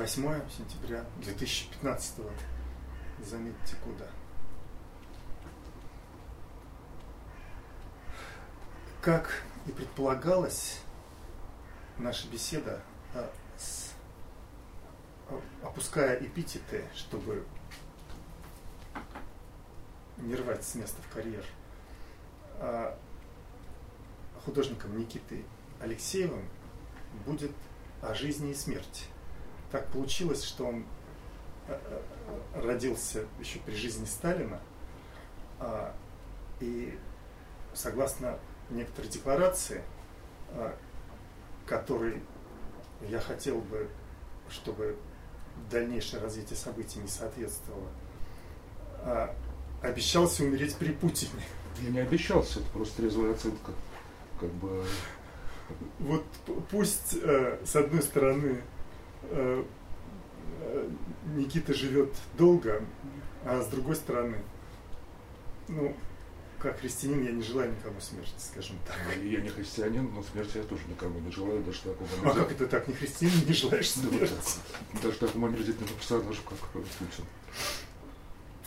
8 сентября 2015 заметьте куда. Как и предполагалось, наша беседа, а, а, опуская эпитеты, чтобы не рвать с места в карьер, а, художником Никитой Алексеевым будет о жизни и смерти. Так получилось, что он родился еще при жизни Сталина, и согласно некоторой декларации, а, которой я хотел бы, чтобы дальнейшее развитие событий не соответствовало, а, обещался умереть при Путине. Я не обещался, это просто трезвая оценка. Как бы... Вот пусть, э, с одной стороны, э, э, Никита живет долго, а с другой стороны, ну, как христианин я не желаю никому смерти, скажем так. Ну, я не христианин, но смерти я тоже никому не желаю, даже такому А как это так, не христианин, не желаешь смерти? Да, даже такому омерзительному персонажу, как Путин.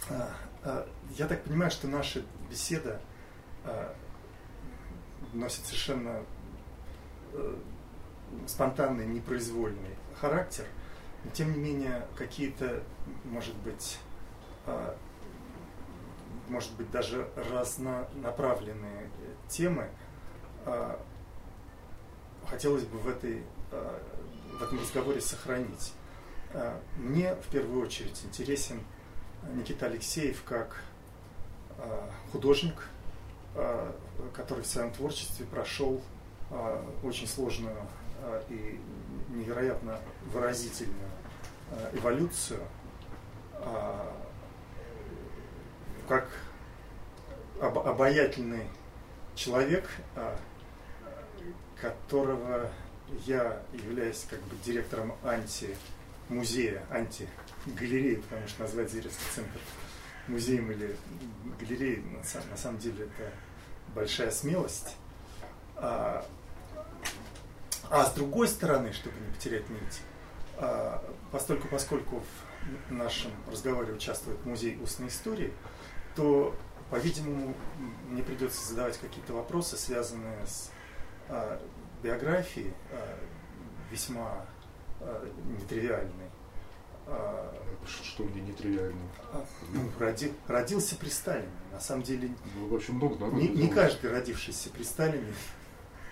А, а, я так понимаю, что наша беседа а, носит совершенно а, спонтанный, непроизвольный характер, но тем не менее какие-то, может быть, а, может быть, даже разнонаправленные темы, а, хотелось бы в, этой, а, в этом разговоре сохранить. Мне в первую очередь интересен Никита Алексеев как художник, который в своем творчестве прошел очень сложную и невероятно выразительную эволюцию как об, обаятельный человек, а, которого я являюсь как бы директором анти-музея, анти-галереи, потому что назвать Зверевский центр музеем или галереей на самом деле это большая смелость. А, а с другой стороны, чтобы не потерять нить, а, постольку, поскольку в нашем разговоре участвует музей устной истории, то, по-видимому, мне придется задавать какие-то вопросы, связанные с э, биографией, э, весьма нетривиальной. Что мне нетривиально? Ну, роди, родился при Сталине. На самом деле, ну, в общем, много не, не каждый родившийся при Сталине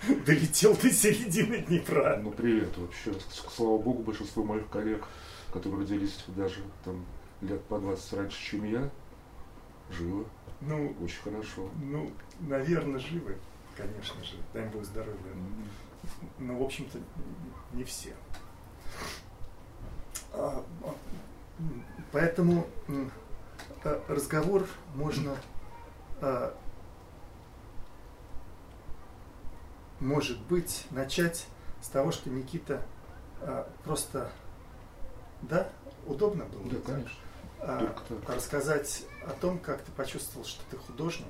долетел до середины Днепра. Ну, привет вообще. Слава богу, большинство моих коллег, которые родились даже там лет по 20 раньше, чем я, Живы. Ну, очень хорошо. Ну, наверное, живы, конечно же. Дай Бог здоровья. Но, в общем-то, не все. А, а, поэтому а, разговор можно может быть, начать с того, что Никита просто, да, удобно было? Да, конечно. А, рассказать о том, как ты почувствовал, что ты художник.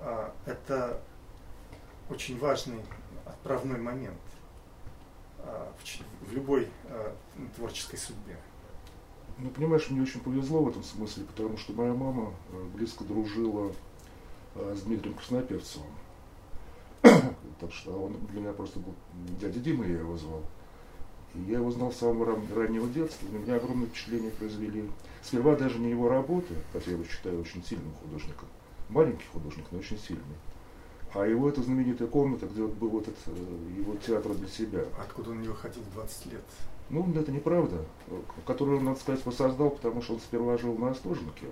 А, это очень важный отправной момент а, в, в любой а, творческой судьбе. Ну, понимаешь, мне очень повезло в этом смысле, потому что моя мама э, близко дружила э, с Дмитрием Краснопевцевым. так что он для меня просто был дядя Дима, я его звал. Я его знал с самого раннего детства, на меня огромное впечатление произвели. Сперва даже не его работы, хотя я его считаю очень сильным художником. Маленький художник, но очень сильный. А его эта знаменитая комната, где вот был этот э, его театр для себя. Откуда он не выходил 20 лет? Ну, это неправда. Которую, надо сказать, воссоздал, потому что он сперва жил на Остоженке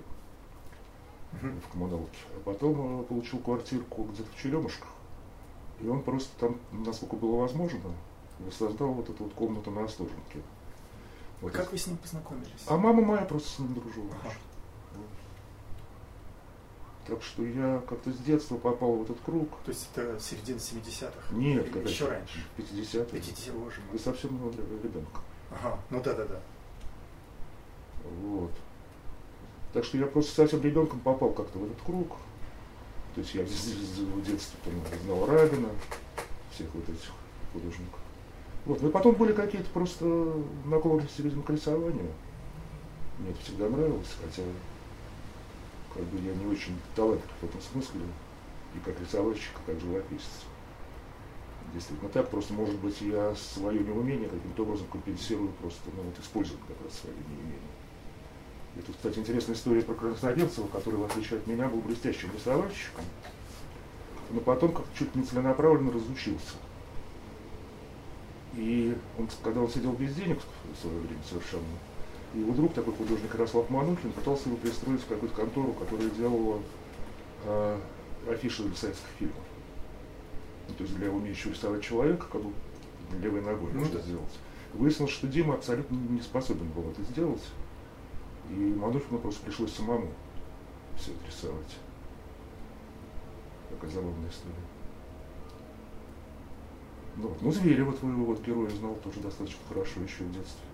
uh-huh. в коммуналке, а потом э, получил квартирку где-то в Черемушках. И он просто там, насколько было возможно, создал вот эту вот комнату на Остоженке. Вот. Как вы с ним познакомились? А мама моя просто с ним дружила. Ага. Так что я как-то с детства попал в этот круг. То есть это середина 70-х? Нет, когда еще раньше. 50-х. 50 боже мой. Ты совсем ребенок. Ага, ну да, да, да. Вот. Так что я просто совсем ребенком попал как-то в этот круг. То есть я в детстве знал Рабина, всех вот этих художников. Вот. И потом были какие-то просто наклонности, видимо, к рисованию. Мне это всегда нравилось, хотя как бы я не очень талантлив в этом смысле, и как рисовальщик, и как живописец. Действительно так, просто может быть я свое неумение каким-то образом компенсирую просто, ну вот использую как раз свое неумение. И тут, кстати, интересная история про Краснодемцева, который, в отличие от меня, был блестящим рисовальщиком, но потом как чуть не целенаправленно разучился. И он, когда он сидел без денег в свое время совершенно, и его друг, такой художник Ярослав Манухин, пытался его пристроить в какую-то контору, которая делала э, афиши для советских фильмов. Ну, то есть для умеющего рисовать человека, как бы левой ногой ну, можно да. сделать. Выяснилось, что Дима абсолютно не способен был это сделать. И Манухину просто пришлось самому все это рисовать. Такая забавная история. Ну, вот. ну Зверева твоего вот героя знал тоже достаточно хорошо еще в детстве.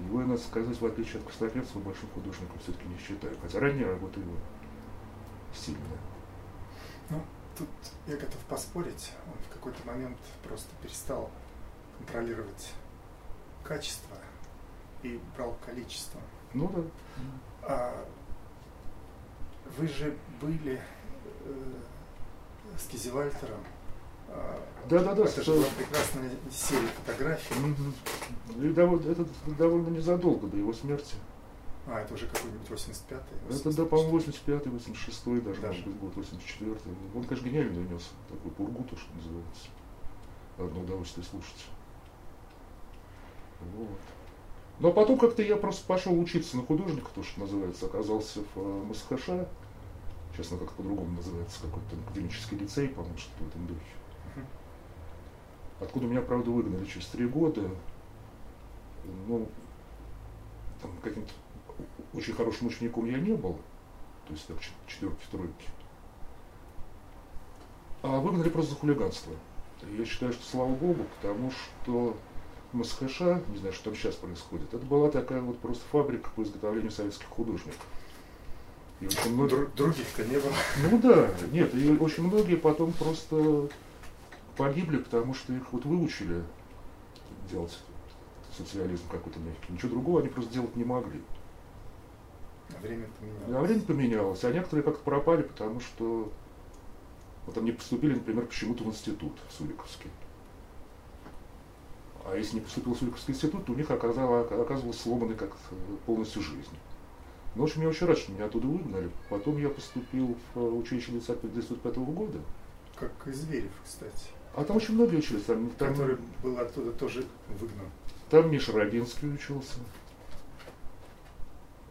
Его, надо сказать, в отличие от Костоперцева, большим художником все-таки не считаю. Хотя ранее работа его сильная. Ну, тут я готов поспорить. Он в какой-то момент просто перестал контролировать качество и брал количество. Ну да. А вы же были э, с Кизевальтером да, да, да. Это же была прекрасная серия фотографий. Угу. И довольно, это довольно незадолго до его смерти. А, это уже какой-нибудь 85-й? Это, да, по-моему, 85-й, 86-й, даже, даже, может быть, год 84-й. Он, конечно, гениально унес такой пургу, то, что называется. Одно удовольствие слушать. Вот. А потом как-то я просто пошел учиться на художника, то, что называется, оказался в э, МСХШ. Честно, как по-другому называется, какой-то академический лицей, по-моему, что-то в этом духе откуда меня, правда, выгнали через три года. Ну, там каким-то очень хорошим учеником я не был, то есть так четверки, тройки. А выгнали просто за хулиганство. Я считаю, что слава богу, потому что МСХШ, не знаю, что там сейчас происходит, это была такая вот просто фабрика по изготовлению советских художников. И очень многие... Других-то не было. Ну да, нет, и очень многие потом просто погибли, потому что их вот выучили делать социализм какой-то мягкий. Ничего другого они просто делать не могли. А время поменялось. А время поменялось. А некоторые как-то пропали, потому что вот они поступили, например, почему-то в институт Суликовский. А если не поступил в Суликовский институт, то у них оказалось, оказывалось сломанной как полностью жизнь. Ну, в общем, я очень рад, что меня оттуда выгнали. Потом я поступил в училище 1905 года. Как из Зверев, кстати. А там очень многие учились. Там, там, Который был оттуда тоже выгнан. Там Миша Рабинский учился.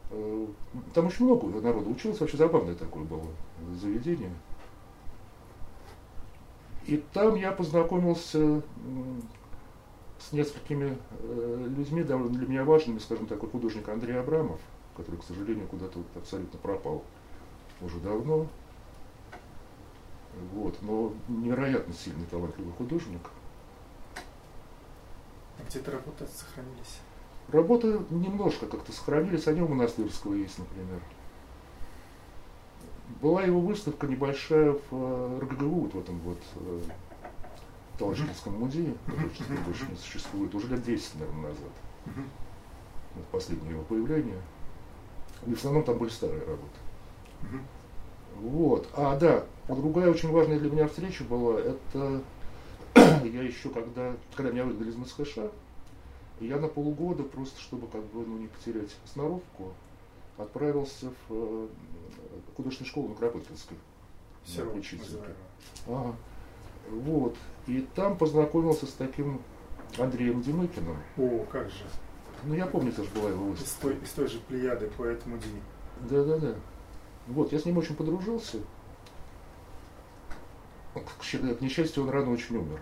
Э, там очень много народу училось, вообще забавное такое было заведение. И там я познакомился с несколькими э, людьми, довольно для меня важными, скажем так, художник Андрей Абрамов, который, к сожалению, куда-то вот абсолютно пропал уже давно. Вот, но невероятно сильный, талантливый художник. А где-то работы сохранились? Работы немножко как-то сохранились, они у Монастырского есть, например. Была его выставка небольшая в э, РГГУ, вот в этом вот Талашкинском музее, который больше не существует, уже лет 10, наверное, назад. Вот последнее его появление. И в основном там были старые работы. Вот. А, да, другая очень важная для меня встреча была, это я еще когда, когда меня выгнали из МСХШ, я на полгода, просто чтобы как бы ну, не потерять сноровку, отправился в э, художественную школу на Кропоткинской. Все, ага. Вот. И там познакомился с таким Андреем Демыкиным. О, как же. Ну, я помню, это же была его выставка. Из той, из той же плеяды по этому дню. Да-да-да. Вот, я с ним очень подружился. К, к несчастью, он рано очень умер.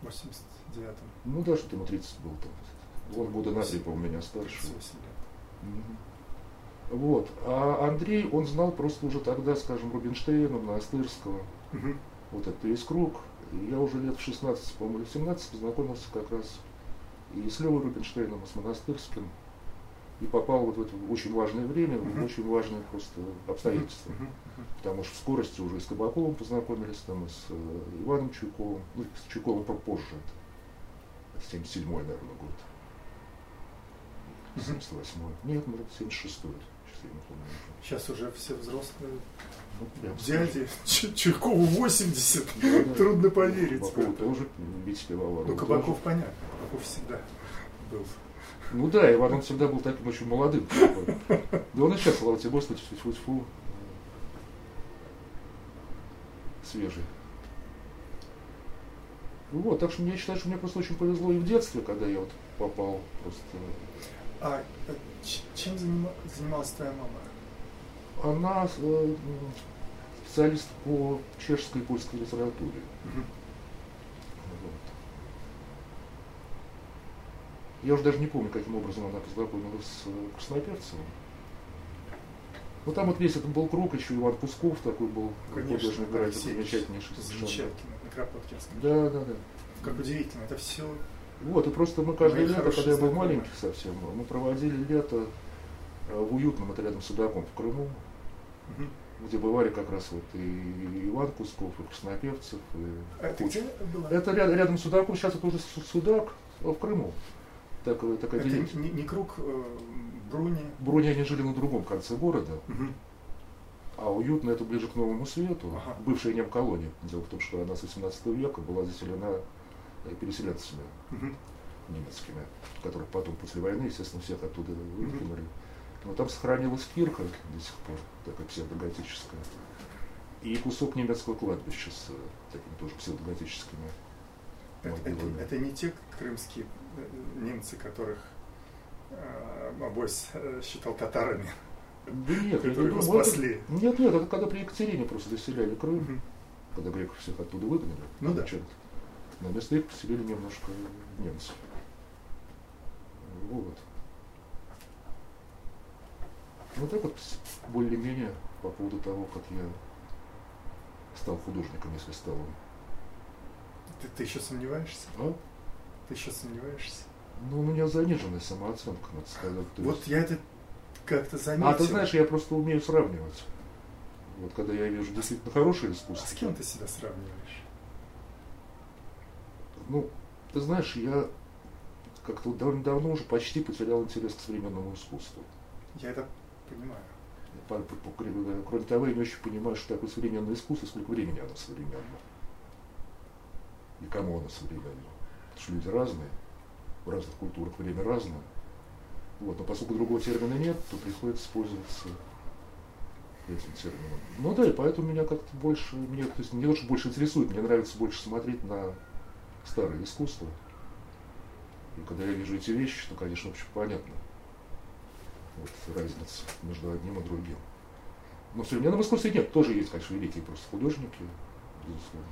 В 89-м. Ну да, что ему 30 был там. Он года на три, по у меня старше. Угу. Вот. А Андрей, он знал просто уже тогда, скажем, Рубинштейна, Монастырского. Угу. Вот это весь круг. И я уже лет в 16, по-моему, или в 17 познакомился как раз и с Левой Рубинштейном, и с Монастырским и попал вот в это очень важное время, uh-huh. в очень важные просто обстоятельства. Uh-huh. Потому что в скорости уже и с Кабаковым познакомились, там, и с э, Иваном Чуйковым, ну, с Чуйковым попозже. 77 наверное, год. 78 Нет, может, 76 Сейчас я не помню. Сейчас уже все взрослые. Ну, Дяди Чайкову 80. Ну. Трудно поверить. Кабаков тоже бить пивоваров. Ну, Кабаков понятно. Кабаков всегда был. Ну да, Иван он всегда был таким очень молодым. Да он и сейчас, слава тебе Господи, тьфу тьфу свежий. Вот, так что я считаю, что мне просто очень повезло и в детстве, когда я вот попал просто. А э, чем занима- занималась твоя мама? Она э, специалист по чешской и польской литературе. Вот. Я уже даже не помню, каким образом она познакомилась с э, Красноперцевым. Ну там вот весь этот был круг, еще Иван Пусков такой был, художник замечательнейший. Замечательно. На Кропоткинском. Да, да, да. Как удивительно. Это все Вот, и просто мы каждое Мои лето, когда я был маленький совсем, мы проводили лето э, в уютном, это рядом с Судаком в Крыму, где бывали как раз вот и Иван Кусков, и Краснопевцев, и А это где было? Это рядом, рядом с Судаком, сейчас это уже Су- Судак а в Крыму. Так, э, такая Это деревня. не, не круг э, Бруни. Бруни они жили на другом конце города, Мгм. а уютно это ближе к Новому Свету, Ага. бывшая немколония. Дело в том, что она с 18 века была заселена э, переселенцами Мгм. немецкими, которых потом после войны, естественно, всех оттуда выкинули. Но там сохранилась кирха до сих пор, такая псевдоготическая. И кусок немецкого кладбища с э, такими тоже псевдоготическими Это, это- это не те крымские э, немцы, которых э, э, считал татарами. Да нет, которые его спасли. Нет, нет, это когда при Екатерине просто заселяли Крым, Мгм. когда греков всех оттуда выгнали. Ну да. значит, На место их поселили немножко немцы. Вот. Ну так вот, более-менее по поводу того, как я стал художником, если стал он. Ты, ты еще сомневаешься? А? Ты еще сомневаешься? Ну, у меня заниженная самооценка, надо сказать. То Вот есть- я это как-то заметил. А ты знаешь, я просто умею сравнивать. Вот когда я вижу действительно хорошее А искусство. с кем ты себя сравниваешь? Ну, ты знаешь, я как-то довольно давно уже почти потерял интерес к современному искусству. Я это понимаю. По- по- по- Кроме того, я не очень понимаю, что такое современное искусство, сколько времени оно современно. И кому оно современно. Потому что люди разные, в разных культурах время разное. Вот, но поскольку другого термина нет, то приходится пользоваться этим термином. Ну да, и поэтому меня как-то больше, мне, то есть не то, что больше интересует, мне нравится больше смотреть на старое искусство. И когда я вижу эти вещи, то, конечно, очень понятно вот разница между одним и другим. Но в современном искусстве нет, тоже есть, конечно, великие просто художники, безусловно.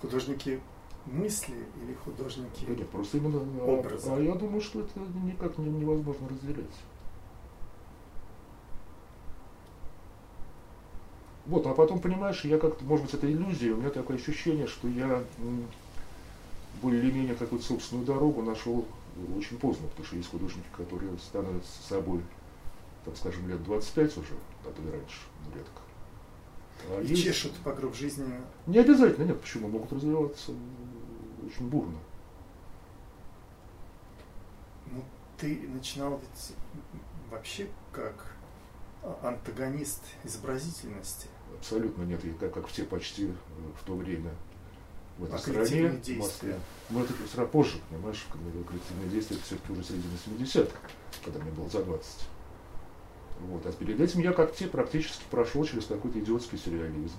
Художники мысли или художники... Да нет, просто именно... а- Образы. А, я думаю, что это никак не- невозможно разделять. Вот, а потом, понимаешь, я как-то, может быть, это иллюзия, у меня такое ощущение, что я более-менее какую-то собственную дорогу нашел очень поздно, потому что есть художники, которые становятся собой, так скажем, лет 25 уже, а то и раньше, ну, редко. А И есть- чешут по гроб жизни. Не обязательно, нет, почему, могут развиваться очень бурно. Ну, ты начинал ведь вообще как антагонист изобразительности. Абсолютно нет, и как, как все почти э, в то время в этой А стране, в? Москве. Но это сразу позже, понимаешь, когда коллективные действия, это все-таки уже середина 70-х, когда мне было за 20. Вот. А перед этим я как те практически прошел через какой-то идиотский сюрреализм.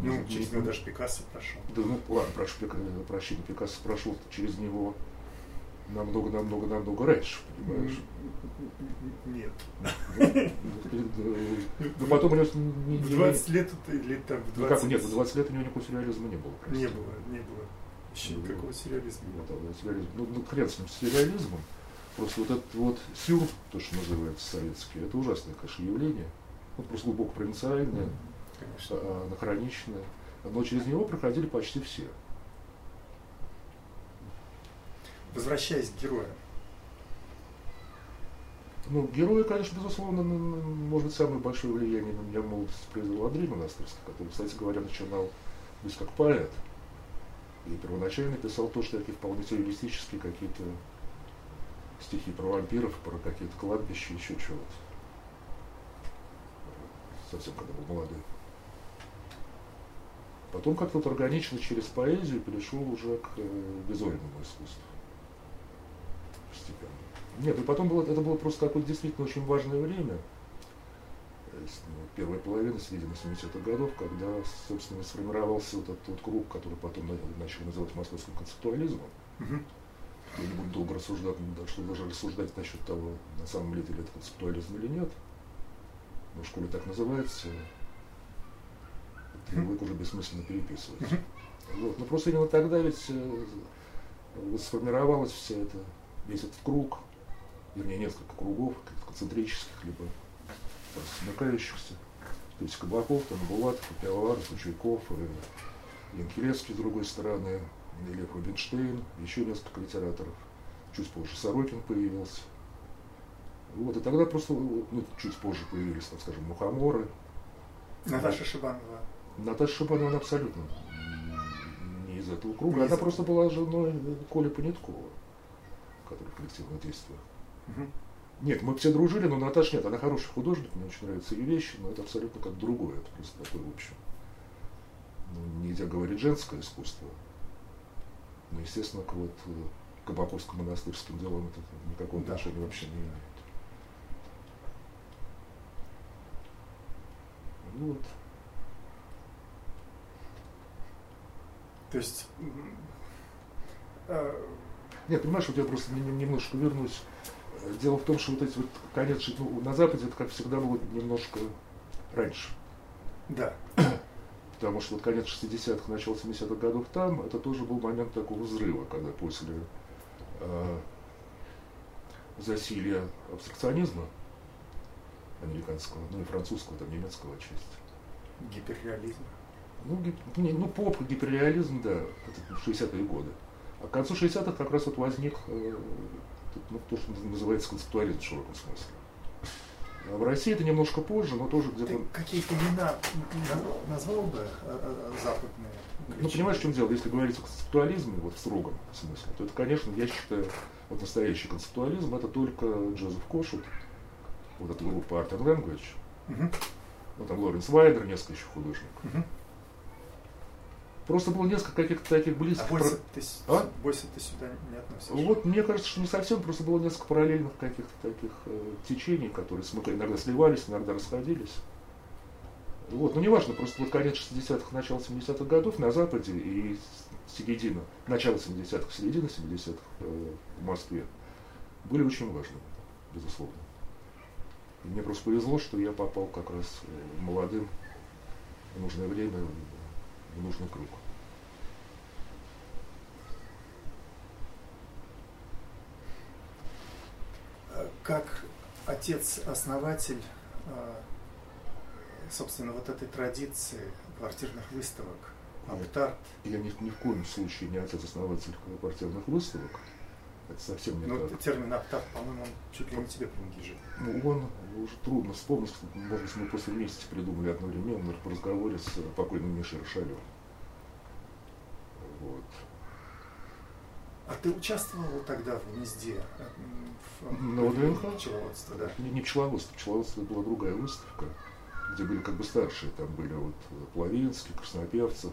Ну, через не- него даже Пикассо прошел. Да, ну ладно, прошу прощения, Пикассо прошел через него намного-намного-намного раньше, понимаешь? Нет. Но потом у него не, В не- 20 лет или там в ну 20... как, нет, в 20 лет у него никакого сюрреализма не было. Не было, не было. Не было. никакого сюрреализма. Ну, ну, хрен с ним, сюрреализмом. Просто вот этот вот сюр, то, что называется советский, это ужасное, конечно, явление. Вот просто глубоко провинциальное, Конечно. а, анахроничное. Но через него проходили почти все. Возвращаясь к героям. Ну, герои, конечно, безусловно, может быть, самое большое влияние на меня в молодости произвел Андрей Монастырский, который, кстати говоря, начинал то есть как поэт. И первоначально писал то, что такие вполне реалистические какие-то стихи про вампиров, про какие-то кладбища, еще чего-то. Совсем когда был молодой. Потом как-то вот органично через поэзию перешел уже к э, визуальному искусству. Постепенно. Нет, и потом было, это было просто какое-то действительно очень важное время. Ну, первая половина середины 70-х годов, когда, собственно, сформировался вот этот вот круг, который потом начали называть московским концептуализмом. Угу. Я не буду долго рассуждать, что даже рассуждать насчет того, на самом деле это концептуализм или нет. Но в школе так называется. Язык уже бессмысленно переписывать. Вот. Но просто именно тогда ведь э, сформировалась вся эта, весь этот круг, вернее несколько кругов, концентрических, либо смыкающихся. То есть Кабаков, там, Булатов, Пиаваров, Чуйков, и Янкелевский с другой стороны, Лев Рубинштейн, еще несколько литераторов. Чуть позже Сорокин появился. Вот, и тогда просто, ну, чуть позже появились, так скажем, мухоморы. Наташа Шибанова. Наташа Шибанова, она абсолютно не из этого круга. Не она из... просто была женой Коли Поняткова, который действиях. Угу. Нет, мы все дружили, но Наташа нет, она хороший художник, мне очень нравятся ее вещи, но это абсолютно как другое, это просто такое, в общем, ну, нельзя говорить женское искусство. Но, естественно, к вот э, Кабаковским монастырским делам это никакого да. отношения вообще не имеет. Вот. То есть... Э... Нет, понимаешь, вот я просто немножко вернусь Дело в том, что вот эти вот конец ну, на Западе это, как всегда, было немножко раньше. Да. Потому что вот конец 60-х, начало 70-х годов там, это тоже был момент такого взрыва, когда после э, засилия абстракционизма американского, ну и французского, там немецкого части. Гиперреализм. Ну, гип, не, ну, поп, гиперреализм, да, это 60-е годы. А к концу 60-х как раз вот возник э, ну, то, что называется концептуализм в широком смысле. А в России это немножко позже, но тоже где-то... Какие-то имена назвал бы э, э, западные? Ну, понимаешь, в чем дело? Если говорить о концептуализме, вот в строгом смысле, то это, конечно, я считаю, вот настоящий концептуализм, это только Джозеф Кошут, вот эта группа Art and Language, угу. ну, там Лоренс Вайдер, несколько еще художников. Угу. Просто было несколько каких-то таких близких... А Бойся, ты, а? Бойся ты сюда не относишься? Вот мне кажется, что не совсем, просто было несколько параллельных каких-то таких э, течений, которые иногда сливались, иногда расходились. Вот, ну неважно, просто вот конец 60-х, начало 70-х годов на Западе и середина, начало 70-х, середина 70-х э, в Москве были очень важными, безусловно. И мне просто повезло, что я попал как раз э, молодым в нужное время в нужный круг. Как отец-основатель, а, собственно, вот этой традиции квартирных выставок, Аптарт. Я ни, ни в коем случае не отец-основатель квартирных выставок. Это совсем не Но так. термин аптап, по-моему, он чуть ли не тебе принадлежит. Ну, он уже трудно вспомнить. Может быть, мы после вместе придумали одновременно в разговоре с покойным Мишей Рошалевым. Вот. А ты участвовал тогда в гнезде? В, На ВДНХ? Пчеловодство, да. Не, не пчеловодство. Пчеловодство была другая выставка, где были как бы старшие. Там были вот Плавинский, Красноперцев,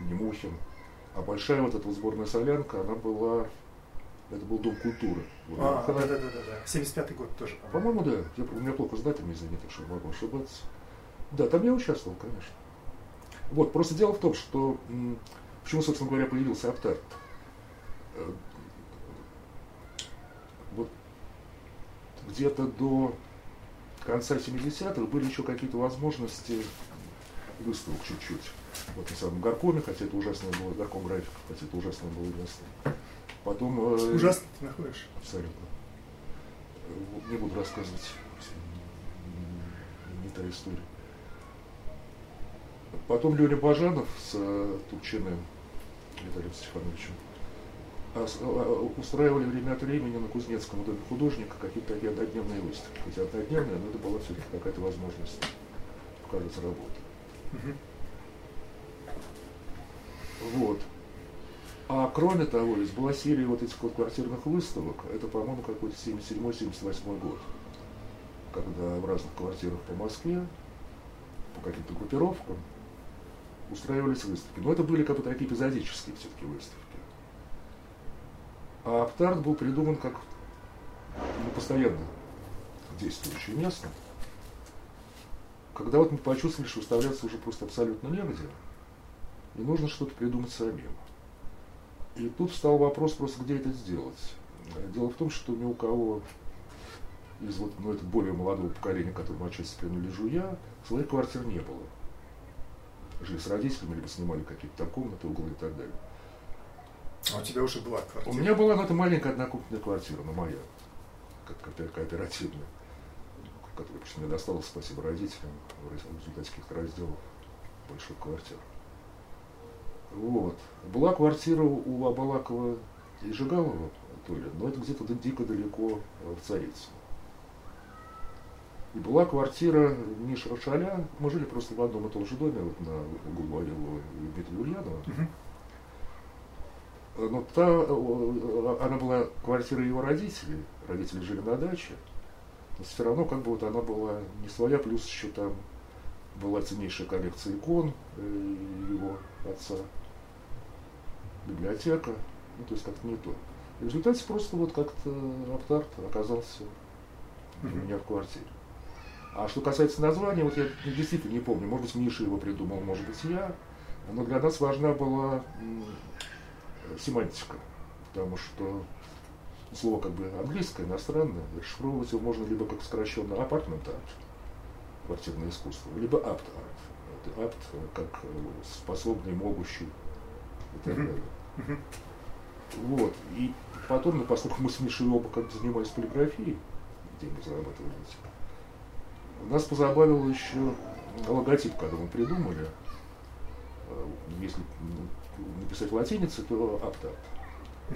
Немухин. А большая вот эта сборная солянка, она была это был Дом культуры. А, да, да, да, да, да. 75-й год тоже, по-моему. По-моему, да. Я, у меня плохо с датами, извините, что могу ошибаться. Да, там я участвовал, конечно. Вот, просто дело в том, что почему, собственно говоря, появился Аптарт. Э, вот где-то до конца 70-х были еще какие-то возможности выставок чуть-чуть. Вот на самом горкоме, хотя это ужасное было, горком графиков, хотя это ужасное было место. Потом... Ужасно ты находишь. Абсолютно. Не буду рассказывать. Не та история. Потом Леня Бажанов с э, Тупчиным Виталием Стефановичем устраивали время от времени на Кузнецком доме художника какие-то такие однодневные выставки. Хотя однодневные, но это была все-таки какая-то возможность, кажется, работы. Вот. А кроме того, есть была серия вот этих вот квартирных выставок, это, по-моему, какой-то 77-78 год, когда в разных квартирах по Москве, по каким-то группировкам, устраивались выставки. Но это были как бы такие эпизодические все-таки выставки. А Аптарт был придуман как ну, постоянно действующее место, когда вот мы почувствовали, что выставляться уже просто абсолютно негде, и нужно что-то придумать самим. И тут встал вопрос просто, где это сделать. Дело в том, что ни у кого из вот, ну, это более молодого поколения, которому отчасти принадлежу я, своих квартир не было. Жили с родителями, либо снимали какие-то там комнаты, углы и так далее. А у тебя уже была квартира? У меня была, это маленькая однокомнатная квартира, но моя, как кооперативная, которая мне досталась, спасибо родителям, в результате каких-то разделов больших квартир. Вот. Была квартира у Абалакова и Жигалова, то ли, но это где-то дико далеко э, в Царице. И была квартира Миши Рошаля, мы жили просто в одном и том же доме, вот на углу Вавилова и Дмитрия Ульянова. Но та, э, она была квартира его родителей, родители жили на даче, но все равно как бы вот она была не своя, плюс еще там была ценнейшая коллекция икон э, его отца библиотека, ну, то есть как-то не то. И в результате просто вот как-то Аптарт оказался у меня в квартире. А что касается названия, вот я действительно не помню, может быть, Миша его придумал, может быть, я, но для нас важна была семантика, потому что слово как бы английское, иностранное, расшифровывать его можно либо как сокращенно apartment art, квартирное искусство, либо apt art, apt как способный, могущий, и так далее. Вот. И потом, ну, поскольку мы с Мишей оба как бы занимались полиграфией, деньги зарабатывали нас позабавил еще логотип, когда мы придумали. Э, если написать латиницей, то APTART.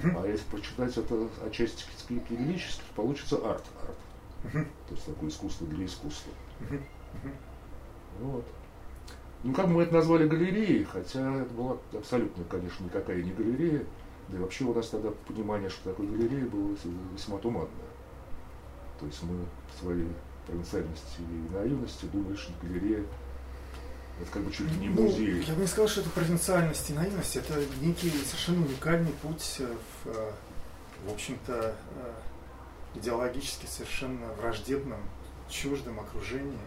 А если прочитать это отчасти кириллически, получится арт-арт. То есть такое искусство для искусства. Вот. Ну, как мы это назвали галереей, хотя это была абсолютно, конечно, никакая не галерея. Да и вообще у нас тогда понимание, что такое галерея, было весьма туманное. То есть мы в своей провинциальности и наивности думали, что галерея это как бы чуть ли не ну, музей. Ну, я бы не сказал, что это провинциальность и наивность. Это некий совершенно уникальный путь в, в общем-то, э, идеологически совершенно враждебном, чуждом окружении.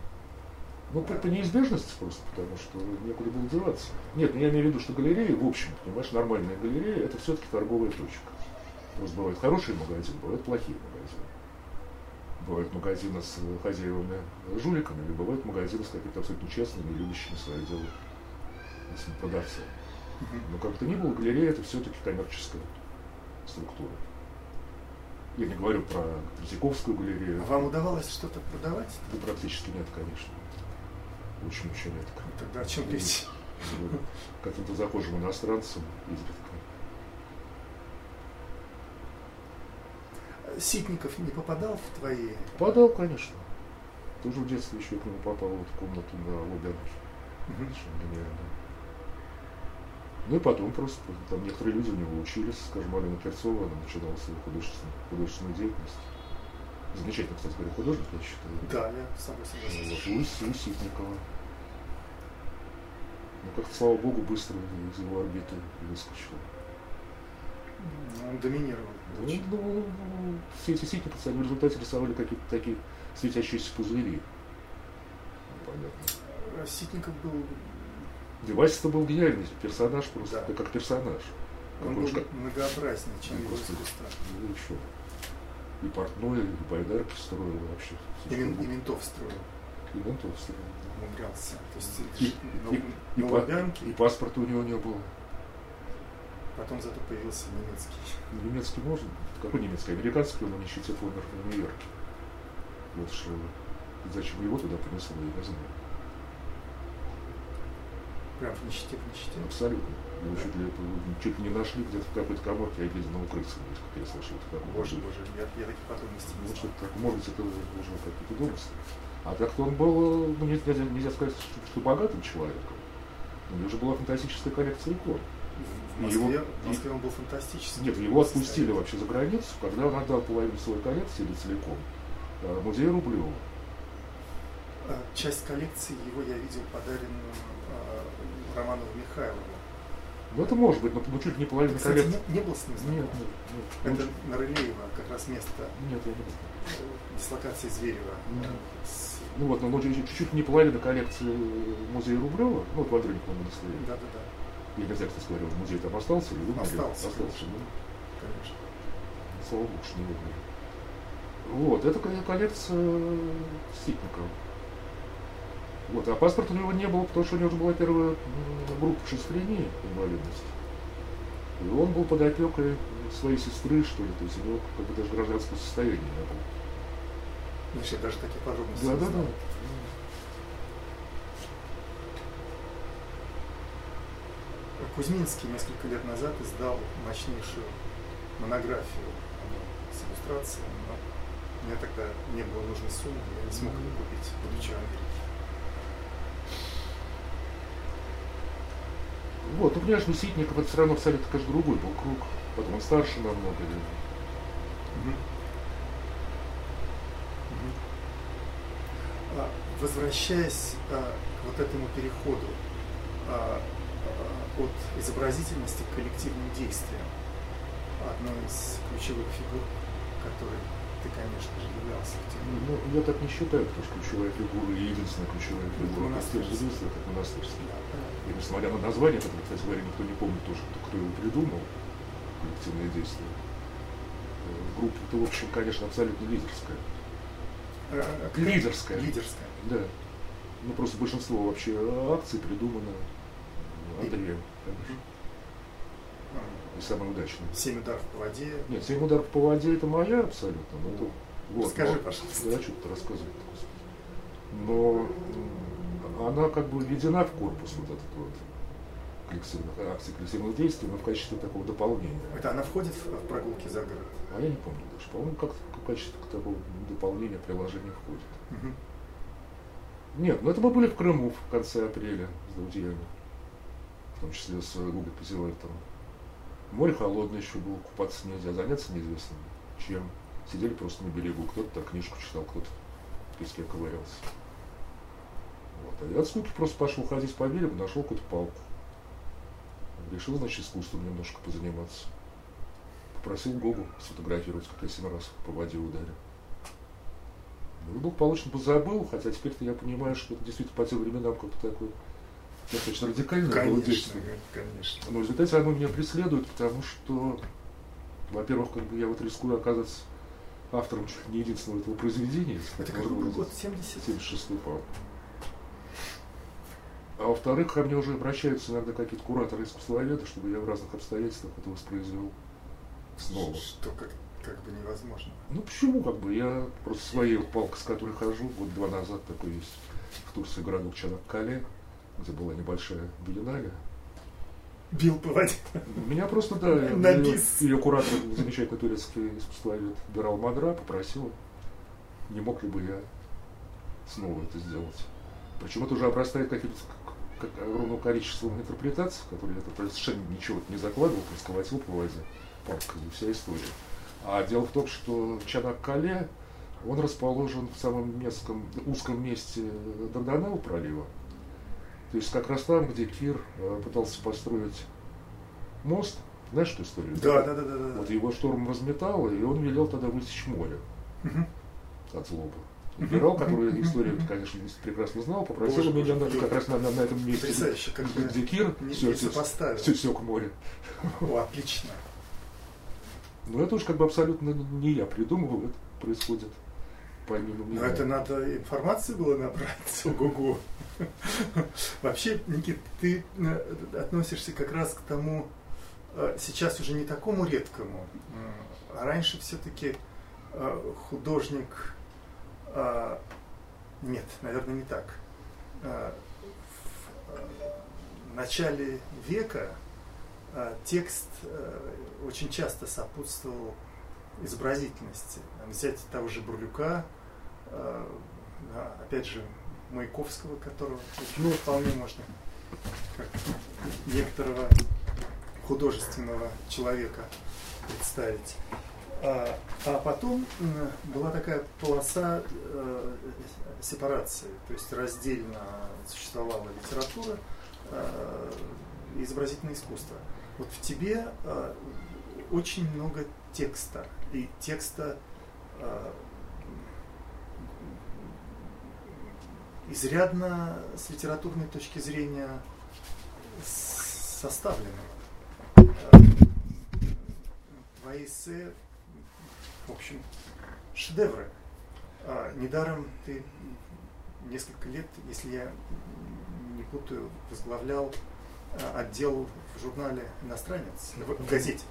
Ну, по, по неизбежности просто, потому что некуда было деваться. Нет, ну я имею в виду, что галереи, в общем, понимаешь, нормальная галерея, это все-таки торговая точка. Просто бывают хорошие магазины, бывают плохие магазины. Бывают магазины с хозяевами жуликами, или бывают магазины с какими-то абсолютно честными, любящими свое дело продавцами. Но как то ни было, галерея это все-таки коммерческая структура. Я не говорю про Третьяковскую галерею. А вам удавалось что-то продавать? Да практически нет, конечно очень-очень редко. Тогда о чем речь? Каким-то захожим иностранцам изредка. Ситников не попадал в твои? Попадал, конечно. Тоже в детстве еще к нему попал вот в комнату на Лубянке. Угу. Гениально. Ну и потом просто, там некоторые люди у него учились, скажем, Алина Перцова, она начинала свою художественную, художественную деятельность. Замечательно, кстати говоря, художник, я считаю. Да, я с тобой согласен. Вот, у, у Ситникова. Ну, как-то, слава богу, быстро из его орбиты выскочил. Он доминировал. Ну, ну, ну, все эти ситниковцы, они в результате рисовали какие-то такие светящиеся пузыри. Понятно. Ситников был... Девайс-то был гениальный персонаж просто, да. как персонаж. Он был как... многообразнее, чем его искусство. Ну, еще. И портной, и байдарки строил вообще. И, и ментов строил. И ментов строил. Умудрялся. То есть и, на, и, на и, Лубянке. И паспорта у него не было. Потом зато появился немецкий. Ну, немецкий можно? Какой немецкий? Американский он нищете умер в Нью-Йорке. Вот что. Зачем его туда принесло, я не знаю. Прям в нищете, в нищете? Абсолютно. Его чуть ли, чуть ли не нашли где-то в какой-то коморке, а ездил на укрыться, как я слышал. Это боже, боже, я, я таких подробностей не знаю. Так, может быть, это уже какие-то домыслы. А так-то он был, ну, нельзя, нельзя сказать, что, что богатым человеком. У него же была фантастическая коллекция икон. В Москве, в Москве он был фантастический. Нет, его отпустили вообще за границу, когда он отдал половину своей коллекции или целиком э, музею Рублева. А, часть коллекции его я видел подаренную э, Романову Михайлову. Ну это может быть, но ну, чуть не половина Кстати, коллекции. Не, не был с ним знаком? Нет, нет, нет. Это на Рылеева, как раз место нет, я не был. дислокации Зверева. Нет. С... Ну вот, но чуть-чуть не половина коллекции музея Рублева, ну вот в Андрониковом монастыре. Да, да, да. Я не знаю, кстати говоря, музей там остался или вымер? Остался. Остался, да? Конечно. Слава богу, что не вымер. Вот, это коллекция Ситникова. Вот, а паспорта у него не было, потому что у него уже была первая группа шизофрении, инвалидности. И он был под опекой своей сестры, что ли, то есть у него как бы даже гражданского состояния не было. Значит, я даже такие подробности Да, да, да. Кузьминский несколько лет назад издал мощнейшую монографию с иллюстрациями, но мне тогда не было нужной суммы, я не смог ее купить, будучи в Америке. Вот, ну ну Ситников это все равно абсолютно, конечно, другой был круг. Потом он старше намного. Мгм. Мгм. А, Возвращаясь а, к вот этому переходу а, а, от изобразительности к коллективным действиям, одной из ключевых фигур, которой ты, конечно же, являлся в те годы. Ну, я так не считаю, потому что ключевая фигура и единственная ключевая фигура монастырский. это монастырский. Да, понятно. И несмотря на название, которое, кстати говоря, никто не помнит тоже, кто, кто его придумал, коллективные действия. Э, Группа-то, в общем, конечно, абсолютно лидерская. А, а, Лидерская. Лидерская. Да. Ну, просто большинство вообще акций придумано Андреем, конечно. И самое удачное. Семь ударов по воде. Нет, семь ударов по воде это моя абсолютно. Но это, вот, Расскажи, но- пожалуйста. Да, что-то рассказывать. Но она как бы введена в корпус вот этот вот коллективных акций, коллективных действий, но в качестве такого дополнения. Это она входит в, в прогулки за город? А я не помню даже. По-моему, как в качестве такого дополнения приложения входит. Мгм. Нет, ну это мы были в Крыму в конце апреля с друзьями. В том числе с Гугой Пазилайтом. Море холодное еще было, купаться нельзя, заняться неизвестно чем. Сидели просто на берегу, кто-то книжку читал, кто-то в песке ковырялся. Вот. А я от скуки просто пошел ходить по берегу, нашел какую-то палку. Решил, значит, искусством немножко позаниматься. Попросил Гогу сфотографировать, как я семь раз по воде ударил. Ну, благополучно позабыл, хотя теперь-то я понимаю, что это действительно по тем временам как-то такое достаточно радикальное было Конечно, действие. конечно. Но в результате оно меня преследует, потому что, во-первых, как бы я вот рискую оказаться автором чуть не единственного этого произведения. Это какой год? выразиться. 70? 76 по А во-вторых, ко мне уже обращаются иногда какие-то кураторы искусствоведы, чтобы я в разных обстоятельствах это воспроизвел снова. Что как, как бы невозможно. Ну почему, как бы, я просто своей палкой, с которой хожу, вот два назад такой есть в Турции городок Чанаккале, где была небольшая биеннале. Бил по воде. Меня просто, да, ее, ее куратор, замечательный турецкий искусствовед Бирал Мадра, попросил, не мог ли бы я снова это сделать. Причем это уже обрастает каким-то как огромным количеством интерпретаций, которые я совершенно ничего не закладывал, просто колотил по воде. Папка, и вся история. А дело в том, что Чанак-Кале, он расположен в самом местном, узком месте Дарданелл пролива. То есть как раз там, где Кир э, пытался построить мост, знаешь эту историю? Да, да, да, да, да. Вот его шторм разметало, и он велел тогда высечь море от злобы. Генерал, который историю, конечно, прекрасно знал, попросил меня на- как раз на, на- на этом месте, Потрясающе, как бы где Кир не, все, не сопоставил. все, все к морю. О, отлично. Но это уж как бы абсолютно не я придумывал, это происходит помимо меня. Но это надо информации было набрать Гугу. Вообще, Никит, ты э, относишься как раз к тому, э, сейчас уже не такому редкому, а раньше все-таки художник, э, нет, наверное, не так. В начале века текст очень часто сопутствовал изобразительности. Взять того же Бурлюка, да, опять же, Маяковского, которого Ну, вполне можно, как некоторого художественного человека представить. А, а потом была такая полоса э, сепарации, то есть раздельно существовала литература э, и изобразительное искусство. Вот в тебе э, очень много текста, и текста э, изрядно с литературной точки зрения составленного. Твои эссе, в общем, шедевры. А, недаром ты несколько лет, если я не путаю, возглавлял а, отдел в журнале «Иностранец», в газете.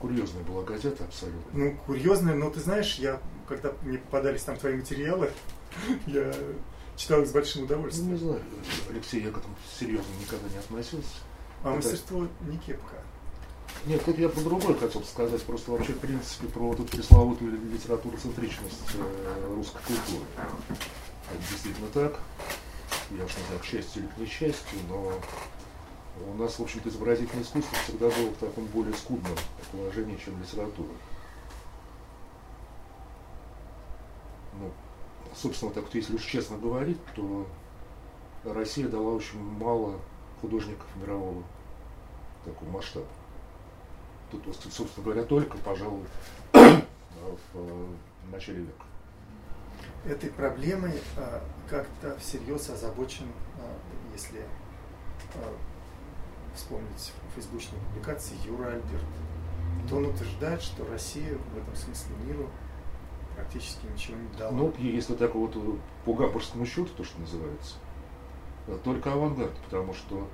Курьезная была газета абсолютно. Ну, курьезная, но ты знаешь, я, когда мне попадались там твои материалы, я читал их с большим удовольствием. Ну, не знаю, Алексей, я к этому серьезно никогда не относился. А Это... мастерство не кепка. Нет, тут я про другое хотел сказать, просто вообще, в принципе, про вот эту пресловутую литературоцентричность э, русской культуры. Это действительно так. Я уж не знаю, к счастью или к несчастью, но у нас, в общем-то, изобразительное искусство всегда было в таком более скудном положении, чем литература. Ну, собственно, так если уж честно говорить, то Россия дала очень мало художников мирового такого масштаба. Тут, собственно говоря, только, пожалуй, в начале века. Этой проблемой а, как-то всерьез озабочен, а, если вспомнить фейсбучные публикации Юра Альберт, он утверждает, что Россия в этом смысле миру практически ничего не дала. Ну, если так вот по гамбургскому счету, то, что называется, только авангард, потому что,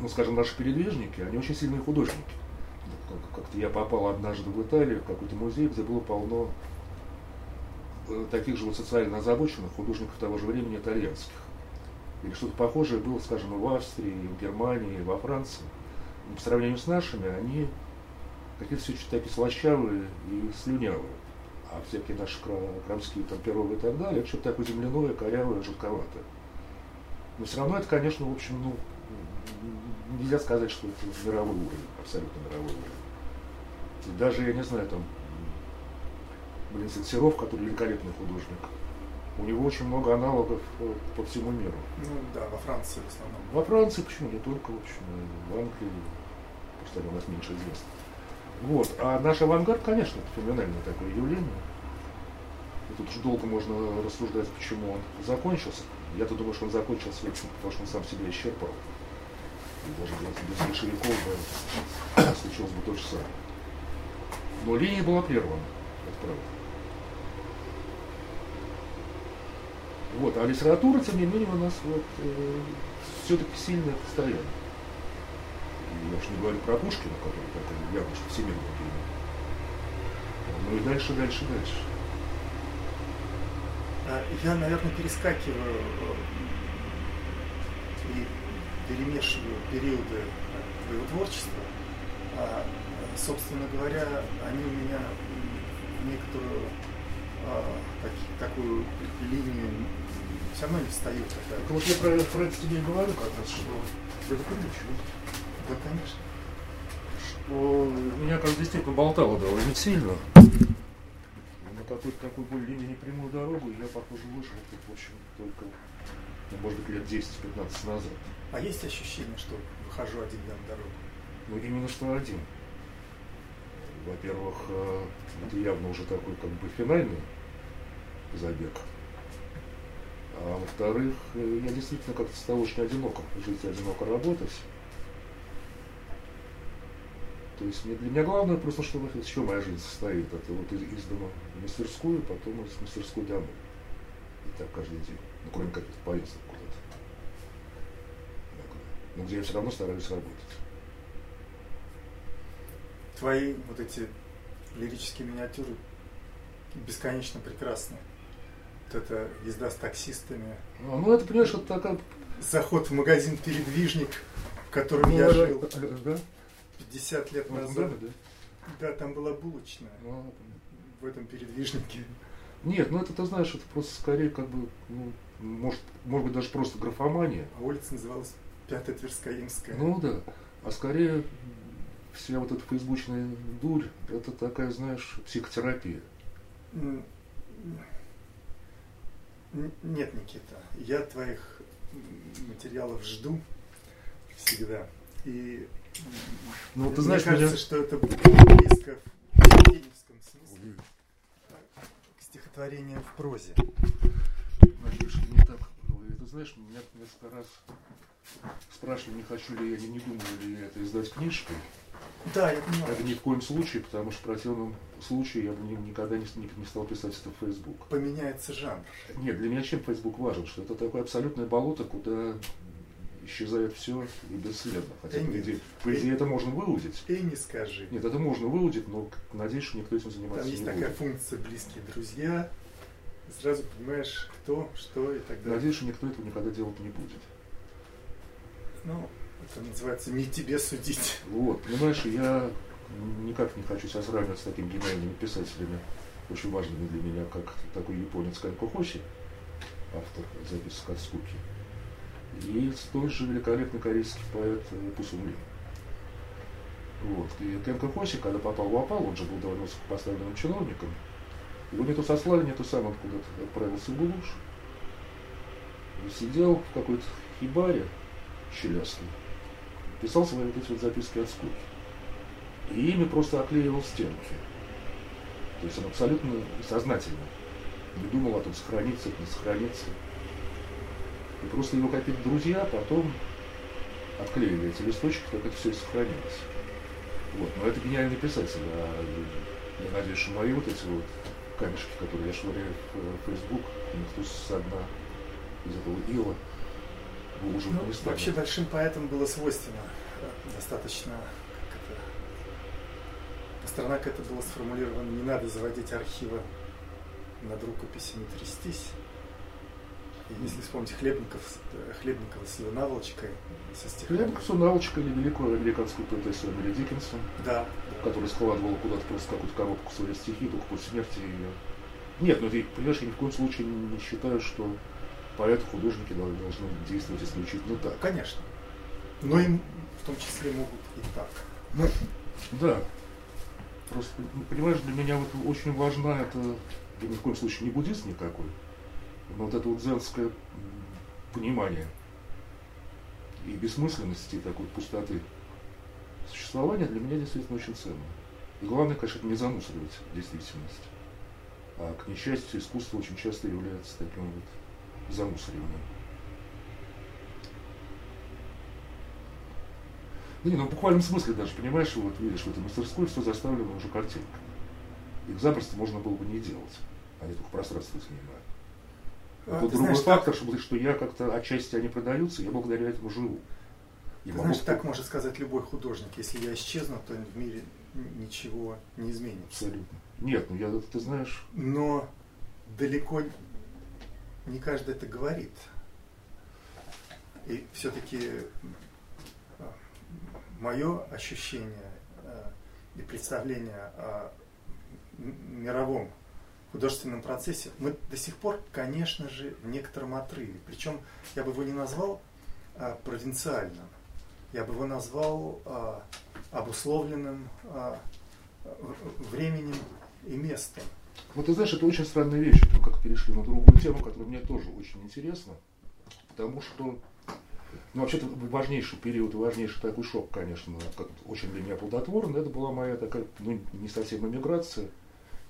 ну, скажем, наши передвижники, они очень сильные художники. Как-то я попал однажды в Италию, в какой-то музей, где было полно э, таких же вот социально озабоченных художников того же времени итальянских. Или что-то похожее было, скажем, в Австрии, в Германии, во Франции. И по сравнению с нашими, они какие-то все чуть такие слащавые и слюнявые. А всякие наши крамские там, перовы и так далее, это что-то такое земляное, корявое, жутковатое. Но все равно это, конечно, в общем, ну, нельзя сказать, что это мировой уровень, абсолютно мировой уровень. И даже, я не знаю, там, блин, Серов, который великолепный художник, у него очень много аналогов э, по всему миру. Ну да, во Франции в основном. Во Франции, почему? Не только, в общем, в Англии, просто они у нас меньше известны. Вот. А наш авангард, конечно, феноменальное такое явление. И тут уж долго можно рассуждать, почему он закончился. Я-то думаю, что он закончился, потому что он сам себя исчерпал. И даже без большевиков бы случилось бы то же самое. Но линия была прервана, это правда. Вот, а литература, тем не менее, у нас вот, э, все-таки сильное постоянно. Я уж не говорю про Пушкина, который такой явно что всемирный гений. Ну и дальше, дальше, дальше. А, я, наверное, перескакиваю э, и перемешиваю периоды твоего творчества. А, собственно говоря, они у меня некоторую а, так, такую линию все равно не встают. Так вот я про, про это тебе говорю как раз, что это ключ. Да, конечно. Что меня, как действительно болтало довольно сильно какую-то такую более-менее непрямую дорогу, я, похоже, вышел тут, в общем, только, ну, может быть, лет 10-15 назад. А есть ощущение, что выхожу один на дорогу? Ну, именно что один. Во-первых, э, это явно уже такой как бы финальный забег. А во-вторых, э, я действительно как-то стал очень одиноко жить, одиноко работать. То есть мне, для меня главное просто, чтобы из чего моя жизнь состоит. Это вот из, из дома в мастерскую, потом из мастерской домой. И так каждый день. Ну, кроме каких-то поездок куда-то. Но где я все равно стараюсь работать. Твои вот эти лирические миниатюры бесконечно прекрасны. Вот эта езда с таксистами. А, ну, это, понимаешь, вот такая... Заход в магазин «Передвижник», в котором ну, я жил. Да? 50 лет назад. Доме, да? да, там была булочная. Ну, в этом передвижнике. Нет, ну это ты знаешь, это просто скорее как бы, ну, может, может быть даже просто графомания. А улица называлась Пятая Тверская Имская. Ну да. а скорее вся вот эта фейсбучная дурь, это такая, знаешь, психотерапия. Нет, Никита, я твоих материалов жду всегда. И ну, ты знаешь, мне кажется, меня... что это близко в филиппском смысле к стихотворениям в прозе. Надеюсь, не так. Ты знаешь, меня несколько раз спрашивали, не хочу ли я, не думаю ли я это издать книжкой. Да, я понимаю. Это ни в коем случае, потому что в противном случае я бы никогда не, не, не стал писать это в Facebook. Поменяется жанр. Нет, для меня чем Facebook важен? Что это такое абсолютное болото, куда исчезает все и бесследно. Хотя, по идее, по идее это можно выудить. И не скажи. Нет, это можно выудить, но надеюсь, что никто этим заниматься Там есть не такая будет. функция «близкие друзья», сразу понимаешь, кто, что и так далее. Надеюсь, что никто этого никогда делать не будет. Ну, это называется «не тебе судить». Вот, понимаешь, я никак не хочу себя сравнивать с такими гениальными писателями, очень важными для меня, как такой японец Канко Хоси, автор записок от скуки, и столь же великолепный корейский поэт э, Пусун Ли. Вот. И Кенко Хоси, когда попал в Апал, он же был довольно высокопоставленным чиновником, его не то сослали, не то сам он куда-то отправился в Булуш. И сидел в какой-то хибаре, щелястый, писал свои вот эти вот записки от скуки. И ими просто оклеивал стенки. То есть он абсолютно сознательно не думал о том, сохранится это, не сохранится. И просто его какие-то друзья потом отклеили эти листочки, как это все и сохранилось. Вот. Но это гениальный писатель. А я надеюсь, что мои вот эти вот камешки, которые я швыряю в Facebook, никто со дна из этого ила уже ну, не Вообще большим поэтам было свойственно э, достаточно как это, было сформулировано, не надо заводить архивы над рукописями трястись. Если вспомнить Хлебников, э, Хлебникова с его наволочкой, со стихами. Хлебников с наволочкой или великую американскую поэтессу Эмили Диккенсон, да. которая складывала куда-то просто какую-то коробку своей стихи только после смерти ее. Нет, ну ты понимаешь, я ни в коем случае не считаю, что поэты, художники должны действовать исключительно так. Конечно. Но им в том числе могут и так. Ну, да. Просто, ну, понимаешь, для меня вот очень важна это, я ни в коем случае не буддист никакой, вот это вот дзенское понимание и бессмысленности такой пустоты существования для меня действительно очень ценно. И главное, конечно, не замусоривать действительность. А к несчастью, искусство очень часто является таким вот замусориванием. Не, ну в буквальном смысле даже, понимаешь, вот видишь, в этой мастерской все заставлено уже картинками. Их запросто можно было бы не делать. Они только пространство занимают. А, Тут другой знаешь, фактор, так... что, что я как-то отчасти они продаются, я благодаря этому живу. И ты знаешь, так может сказать любой художник. Если я исчезну, то в мире ничего не изменится. Абсолютно. Нет, ну я, ты знаешь... Но далеко не каждый это говорит. И все-таки а, мое ощущение а, и представление о мировом художественном процессе, мы до сих пор, конечно же, в некотором отрыве. Причем я бы его не назвал а, провинциальным, я бы его назвал а, обусловленным а, временем и местом. Вот ты знаешь, это очень странная вещь, мы как перешли на другую тему, которая мне тоже очень интересна, потому что ну, вообще-то важнейший период, важнейший такой шок, конечно, очень для меня плодотворный, это была моя такая, ну, не совсем эмиграция,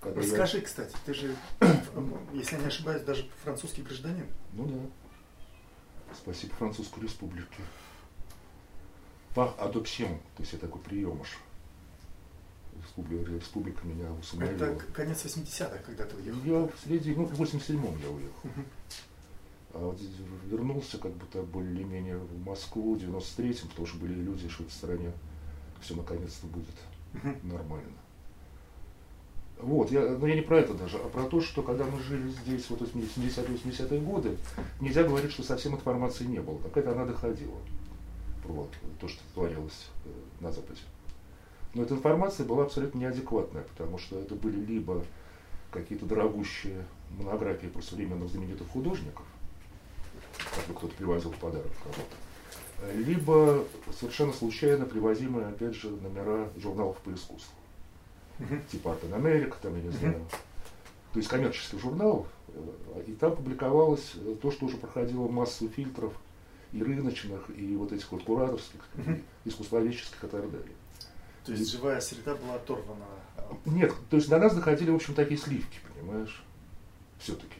когда Расскажи, я... кстати, ты же, если я не ошибаюсь, даже французский гражданин. Ну да. Спасибо Французской Республике. Par adoption, то есть я такой приемыш. Республика, республика меня усыновила. Это конец 80-х, когда ты уехал? Я в среди, ну, в 87-м я уехал. А вот вернулся как так более-менее в Москву в 93-м, потому что были иллюзии, что в стране все наконец-то будет нормально. Вот, я, но я не про это даже, а про то, что когда мы жили здесь, вот 70-80-е годы, нельзя говорить, что совсем информации не было. Какая-то она доходила. Вот, то, что творилось э, на Западе. Но эта информация была абсолютно неадекватная, потому что это были либо какие-то дорогущие монографии про современных знаменитых художников, как бы кто-то привозил в подарок кого-то, либо совершенно случайно привозимые, опять же, номера журналов по искусству. Мгм. Типа Art in America, там, я не знаю. То есть коммерческих журналов. э, И там публиковалось э, то, что уже проходило массу фильтров и рыночных, и вот этих вот кураторских, и искусствоведческих и так далее. То есть живая среда была оторвана. от- Нет, то есть до нас доходили, в общем, такие сливки, понимаешь? Все-таки.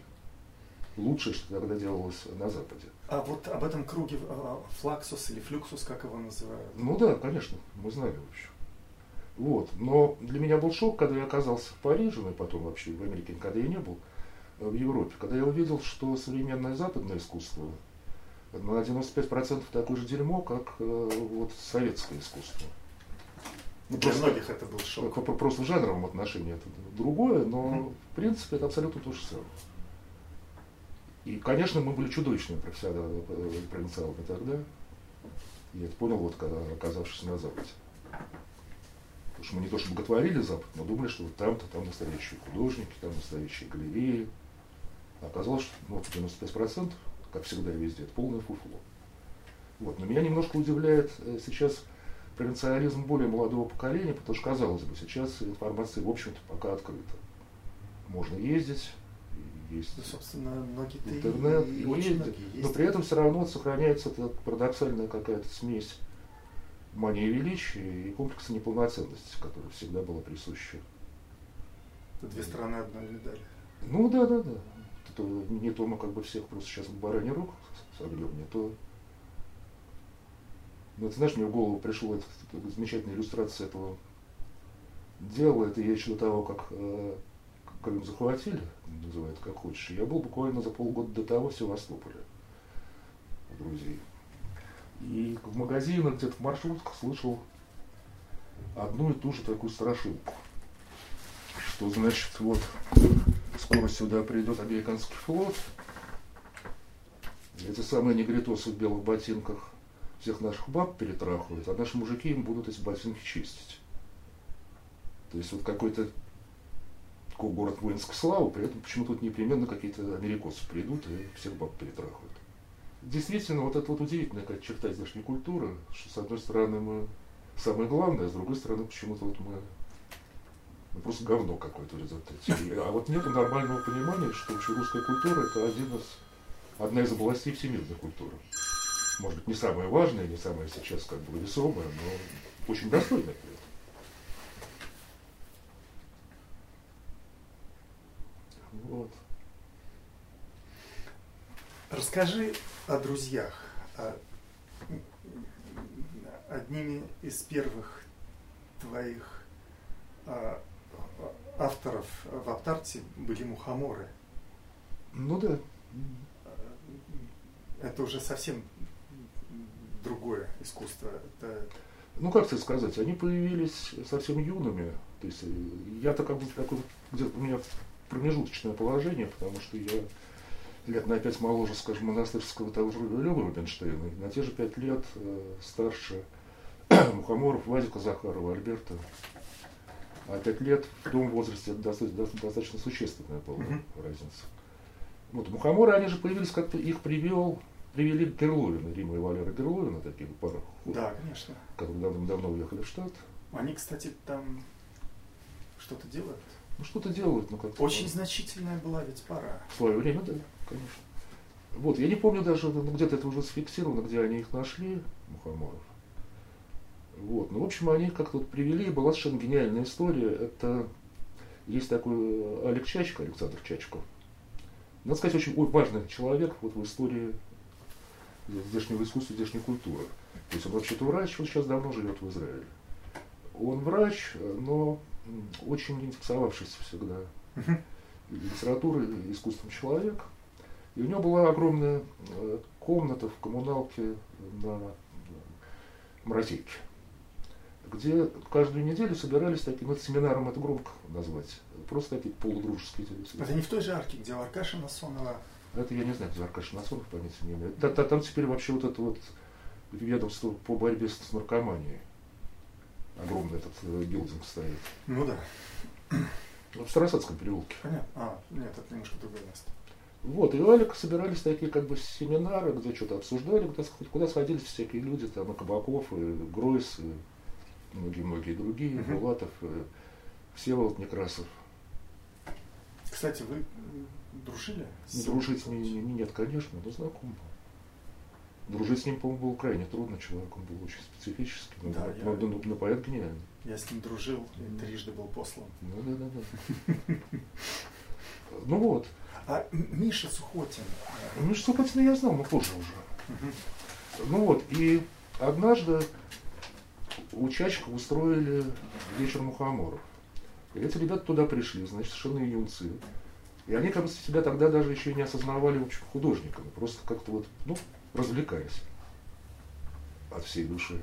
Лучшее, что тогда делалось на Западе. А вот об этом круге а, флаксус или флюксус, как его называют? Ну да, конечно, мы знали, в общем. Вот. Но для меня был шок, когда я оказался в Париже, ну и потом вообще в Америке никогда я не был, э, в Европе, когда я увидел, что современное западное искусство на 95% такое же дерьмо, как э, вот советское искусство. Ну, Для просто- многих это был шок. Про- про- Просто в жанровом отношении это другое, но Мгм. в принципе это абсолютно то же самое. И, конечно, мы были чудовищными профессионалами, э, провинциалами тогда. Я это понял, вот когда оказавшись на Западе. Потому что мы не то что боготворили Запад, но думали, что вот там-то там настоящие художники, там настоящие галереи. А оказалось, что ну, 95%, как всегда и везде, это полное фуфло. Вот. Но меня немножко удивляет э, сейчас провинциализм более молодого поколения, потому что, казалось бы, сейчас информация, в общем-то, пока открыта. Можно ездить, и есть Ну, собственно, многие-то и- интернет, и и многие но при этом все равно сохраняется эта парадоксальная какая-то смесь мании величия и комплекса неполноценности, которая всегда была присуща. Это две стороны одной медали. Ну да, да, да. Это не то мы как бы всех просто сейчас в бараний рук согнем, не то. Ну, ты знаешь, мне в голову пришла эта, замечательная иллюстрация этого дела. Это я еще до того, как э, Крым захватили, называют как хочешь. Я был буквально за полгода до того в Севастополе у друзей. И в магазинах, где-то в маршрутках слышал одну и ту же такую страшилку. Что значит, вот, скоро сюда придет американский флот. Эти самые негритосы в белых ботинках всех наших баб перетрахивают, а наши мужики им будут эти ботинки чистить. То есть вот какой-то такой город воинской славы, при этом почему тут непременно какие-то америкосы придут и всех баб перетрахают. Действительно, вот это вот удивительная какая черта здешней культуры, что с одной стороны мы самое главное, а с другой стороны почему-то вот мы ну, просто говно какое-то в результате. А вот нет нормального понимания, что вообще русская культура это один из, одна из областей всемирной культуры. Может быть, не самая важная, не самая сейчас как бы весомая, но очень достойная. Вот. Расскажи о друзьях. Одними из первых твоих авторов в Аптарте были мухоморы. Ну да. Это уже совсем другое искусство. Это Ну как тебе сказать, они появились совсем юными. То есть э, я-то как бы такой, где-то у меня промежуточное положение, потому что я лет на пять моложе, скажем, монастырского того же Лёвы Рубинштейна, и на те же пять лет э, старше Мухоморов, Вадика Захарова, Альберта. А пять лет в том возрасте это достаточно, достаточно существенная была Мгм. разница. Вот Мухоморы, они же появились, как-то их привел, привели Герловина, Рима и Валера Герловина, такие пара, да, конечно. которые давно уехали в штат. Они, кстати, там что-то делают. Ну что-то делают, ну как Очень значительная была ведь пара. В свое время, да, конечно. Вот, я не помню даже, ну, где-то это уже зафиксировано, где они их нашли, Мухоморов. Вот, ну, в общем, они как-то вот привели, была совершенно гениальная история. Это есть такой э, Олег Чачко, Александр Чачко. Надо сказать, очень важный человек вот в истории здешнего искусства, здешней культуры. То есть он вообще-то врач, он сейчас давно живет в Израиле. Он врач, но очень интересовавшийся всегда литературой, искусством человек. И у него была огромная э, комната в коммуналке на э, Морозейке, где каждую неделю собирались такие, ну, это семинаром это громко назвать, просто такие полудружеские Это не в той же арке, где у Аркаши Насонова. это я не знаю, где Аркаш Насонов, понятия не имею. Та- та- Там теперь вообще вот это вот ведомство по борьбе с наркоманией. Огромный этот э, билдинг стоит. Ну да, Ну, В Старосадском переулке. понятно. А, нет, это немножко другое место. Вот, и у Алика собирались такие как бы семинары, где что-то обсуждали, куда, куда сходились всякие люди, там и Кабаков, и Гройс, и многие-многие другие, угу. Булатов, и Всеволод Некрасов. Кстати, вы дружили? С Дружить с ним нет, конечно, но знаком был. Дружить с ним, по-моему, было крайне трудно, человек, он был очень специфический, но, да, но, я... но, но поэт гениальный. Я с ним дружил, и трижды был послан. Ну да, да, да. Ну вот. А Миша Сухотин? Миша Сухотина я знал, но позже уже. Ну вот, и однажды у Чачка устроили вечер мухоморов. И эти ребята туда пришли, значит, совершенно юнцы. И они, как бы себя тогда даже еще не осознавали, в общем, художниками. Просто как-то вот, ну, развлекаясь от всей души.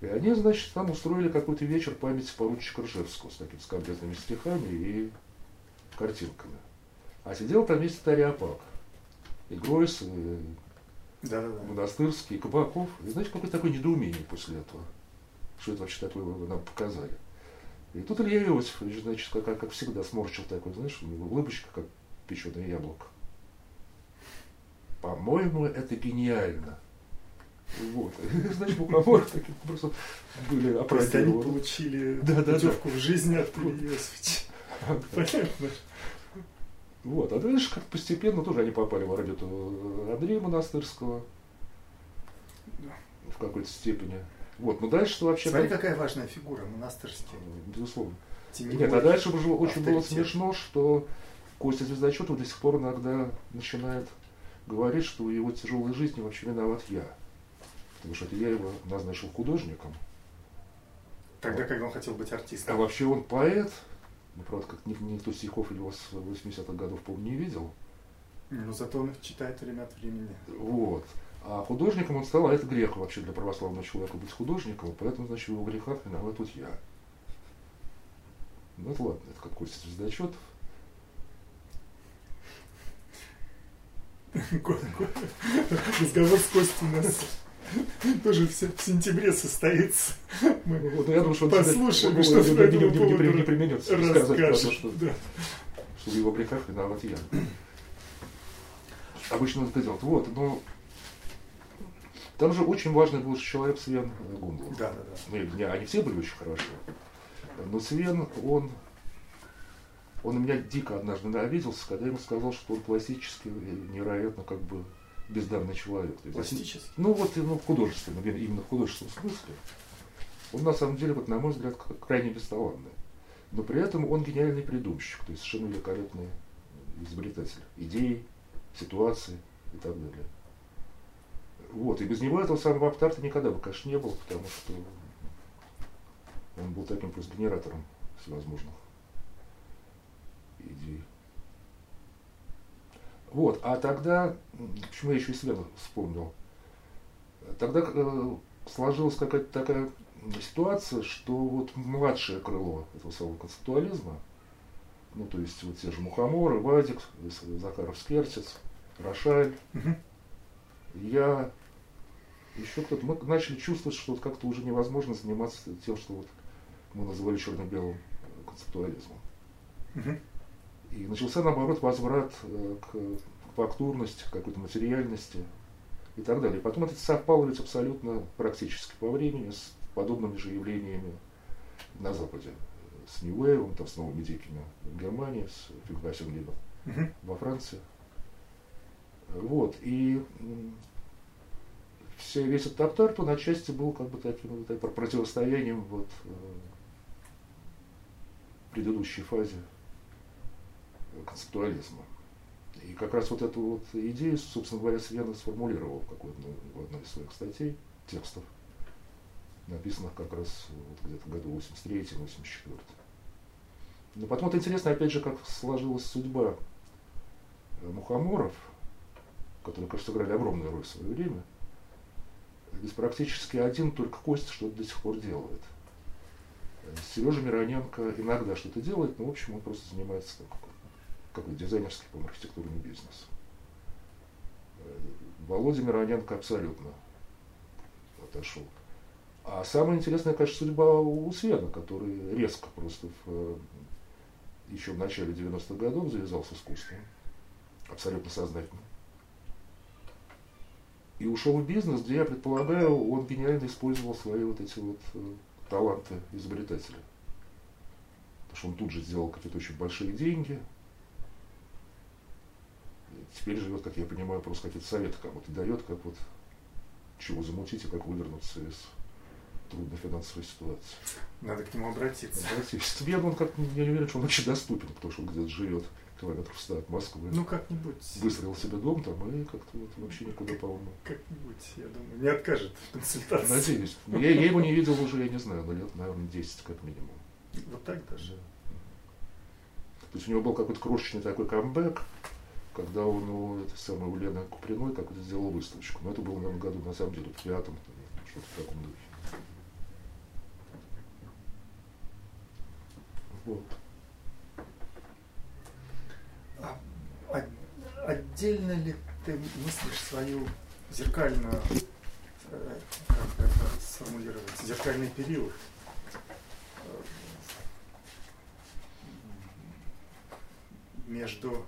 И они, значит, там устроили какой-то вечер памяти поручика Ржевского с такими скобрезными стихами и картинками. А сидел там весь Тариапак. И Гройс, и да, да, да. Монастырский, и Кабаков. И знаете, какое такое недоумение после этого? Что это вообще такое нам показали? И тут Илья Иосифович, значит, как, как всегда, сморчил такой, знаешь, у него улыбочка, как печеное яблоко. По-моему, это гениально. Вот. Значит, буквофоры такие просто были опродированы. они получили да, да, путевку да. в жизни от Ильи Иосифовича. Понятно. Вот, а дальше как постепенно тоже они попали в орбиту Андрея Монастырского в какой-то степени. Вот, но дальше что вообще... Смотри, какая важная фигура, монастырский. Безусловно. Тимирой, Нет, а дальше уже очень было смешно, что Костя Звездочетов до сих пор иногда начинает говорить, что в его тяжелой жизни вообще виноват я. Потому что это я его назначил художником. Тогда, когда он хотел быть артистом. А вообще он поэт, ну, правда, как никто стихов его с 80-х годов, по-моему, не видел. Ну, зато он их читает время от времени. Вот. А художником он стал, а это грех вообще для православного человека быть художником, поэтому, значит, его грехах виноват тут я. Ну, это ладно, это как Костя Звездочетов. Разговор с Костей нас тоже в сентябре состоится. Мы вот, я думаю, что послушаем, он, что этому поводу не, не применется сказать, что, да. что в его грехах виноват я. Обычно он это делает. Вот, но там же очень важный был человек Свен Гундлов. Да, да, да. Ну, они все были очень хорошо. Но Свен, он, он у меня дико однажды обиделся, когда я ему сказал, что он классически невероятно как бы бездарный человек. Пластически? Ну вот ну, в художественном, именно в художественном смысле. Он на самом деле, вот, на мой взгляд, крайне бесталанный. Но при этом он гениальный придумщик, то есть совершенно великолепный изобретатель идей, ситуаций и так далее. Вот, и без него этого самого Аптарта никогда бы, конечно, не было, потому что он был таким просто генератором всевозможных идей. Вот, а тогда, почему я еще и Свена вспомнил, тогда э, сложилась какая-то такая ситуация, что вот младшее крыло этого самого концептуализма, ну, то есть вот те же Мухоморы, Вадик, Закаров Скерцец, Рошаль, угу. я, еще кто-то, мы начали чувствовать, что вот как-то уже невозможно заниматься тем, что вот мы называли черно-белым концептуализмом. Угу. И начался, наоборот, возврат э, к, фактурности, к какой-то материальности и так далее. И потом это совпало ведь абсолютно практически по времени с подобными же явлениями на Западе. С Ньюэйвом, там, с новыми дикими в Германии, с Фигбасенлибом угу. во Франции. Вот. И все, весь этот Аптарт, он отчасти был как бы таким, таким противостоянием вот, э, предыдущей фазе концептуализма. И как раз вот эту вот идею, собственно говоря, Свена сформулировал в, какой-то, ну, в одной из своих статей, текстов, написанных как раз вот где-то году 83-84. Но потом это интересно, опять же, как сложилась судьба э, Мухоморов, которые, кажется, сыграли огромную роль в свое время. Здесь практически один только Кость что-то до сих пор делает. Сережа Мироненко иногда что-то делает, но в общем он просто занимается так, какой дизайнерский, по архитектурный бизнес. Э, Володя Мироненко абсолютно отошел. А самая интересная, конечно, судьба у Свена, который резко просто в, еще в начале 90-х годов завязался с искусством. абсолютно сознательно. И ушел в бизнес, где, я предполагаю, он гениально использовал свои вот эти вот э, таланты изобретателя. Потому что он тут же сделал какие-то очень большие деньги. Теперь живет, как я понимаю, просто какие-то советы кому-то дает, как вот чего замутить и как вывернуться из трудной финансовой ситуации. Надо к нему обратиться. Обратиться. Тебе он как я не уверен, что он вообще доступен, потому что он где-то живет километров 100 от Москвы. Ну, как-нибудь. Выстроил себе дом там и как-то вот вообще никуда, по-моему. Как-нибудь, я думаю, не откажет в консультации. Надеюсь. Но я, я его не видел уже, я не знаю, на лет, наверное, 10 как минимум. Вот так даже. То есть у него был какой-то крошечный такой камбэк, когда он у этой самой у Лены Куприной как-то сделал выставочку. Но это было, наверное, году, на самом деле, в пятом, что-то в таком духе. Вот. А, а, отдельно ли ты мыслишь свою зеркальную, э, как это сформулировать, зеркальный период? э, между,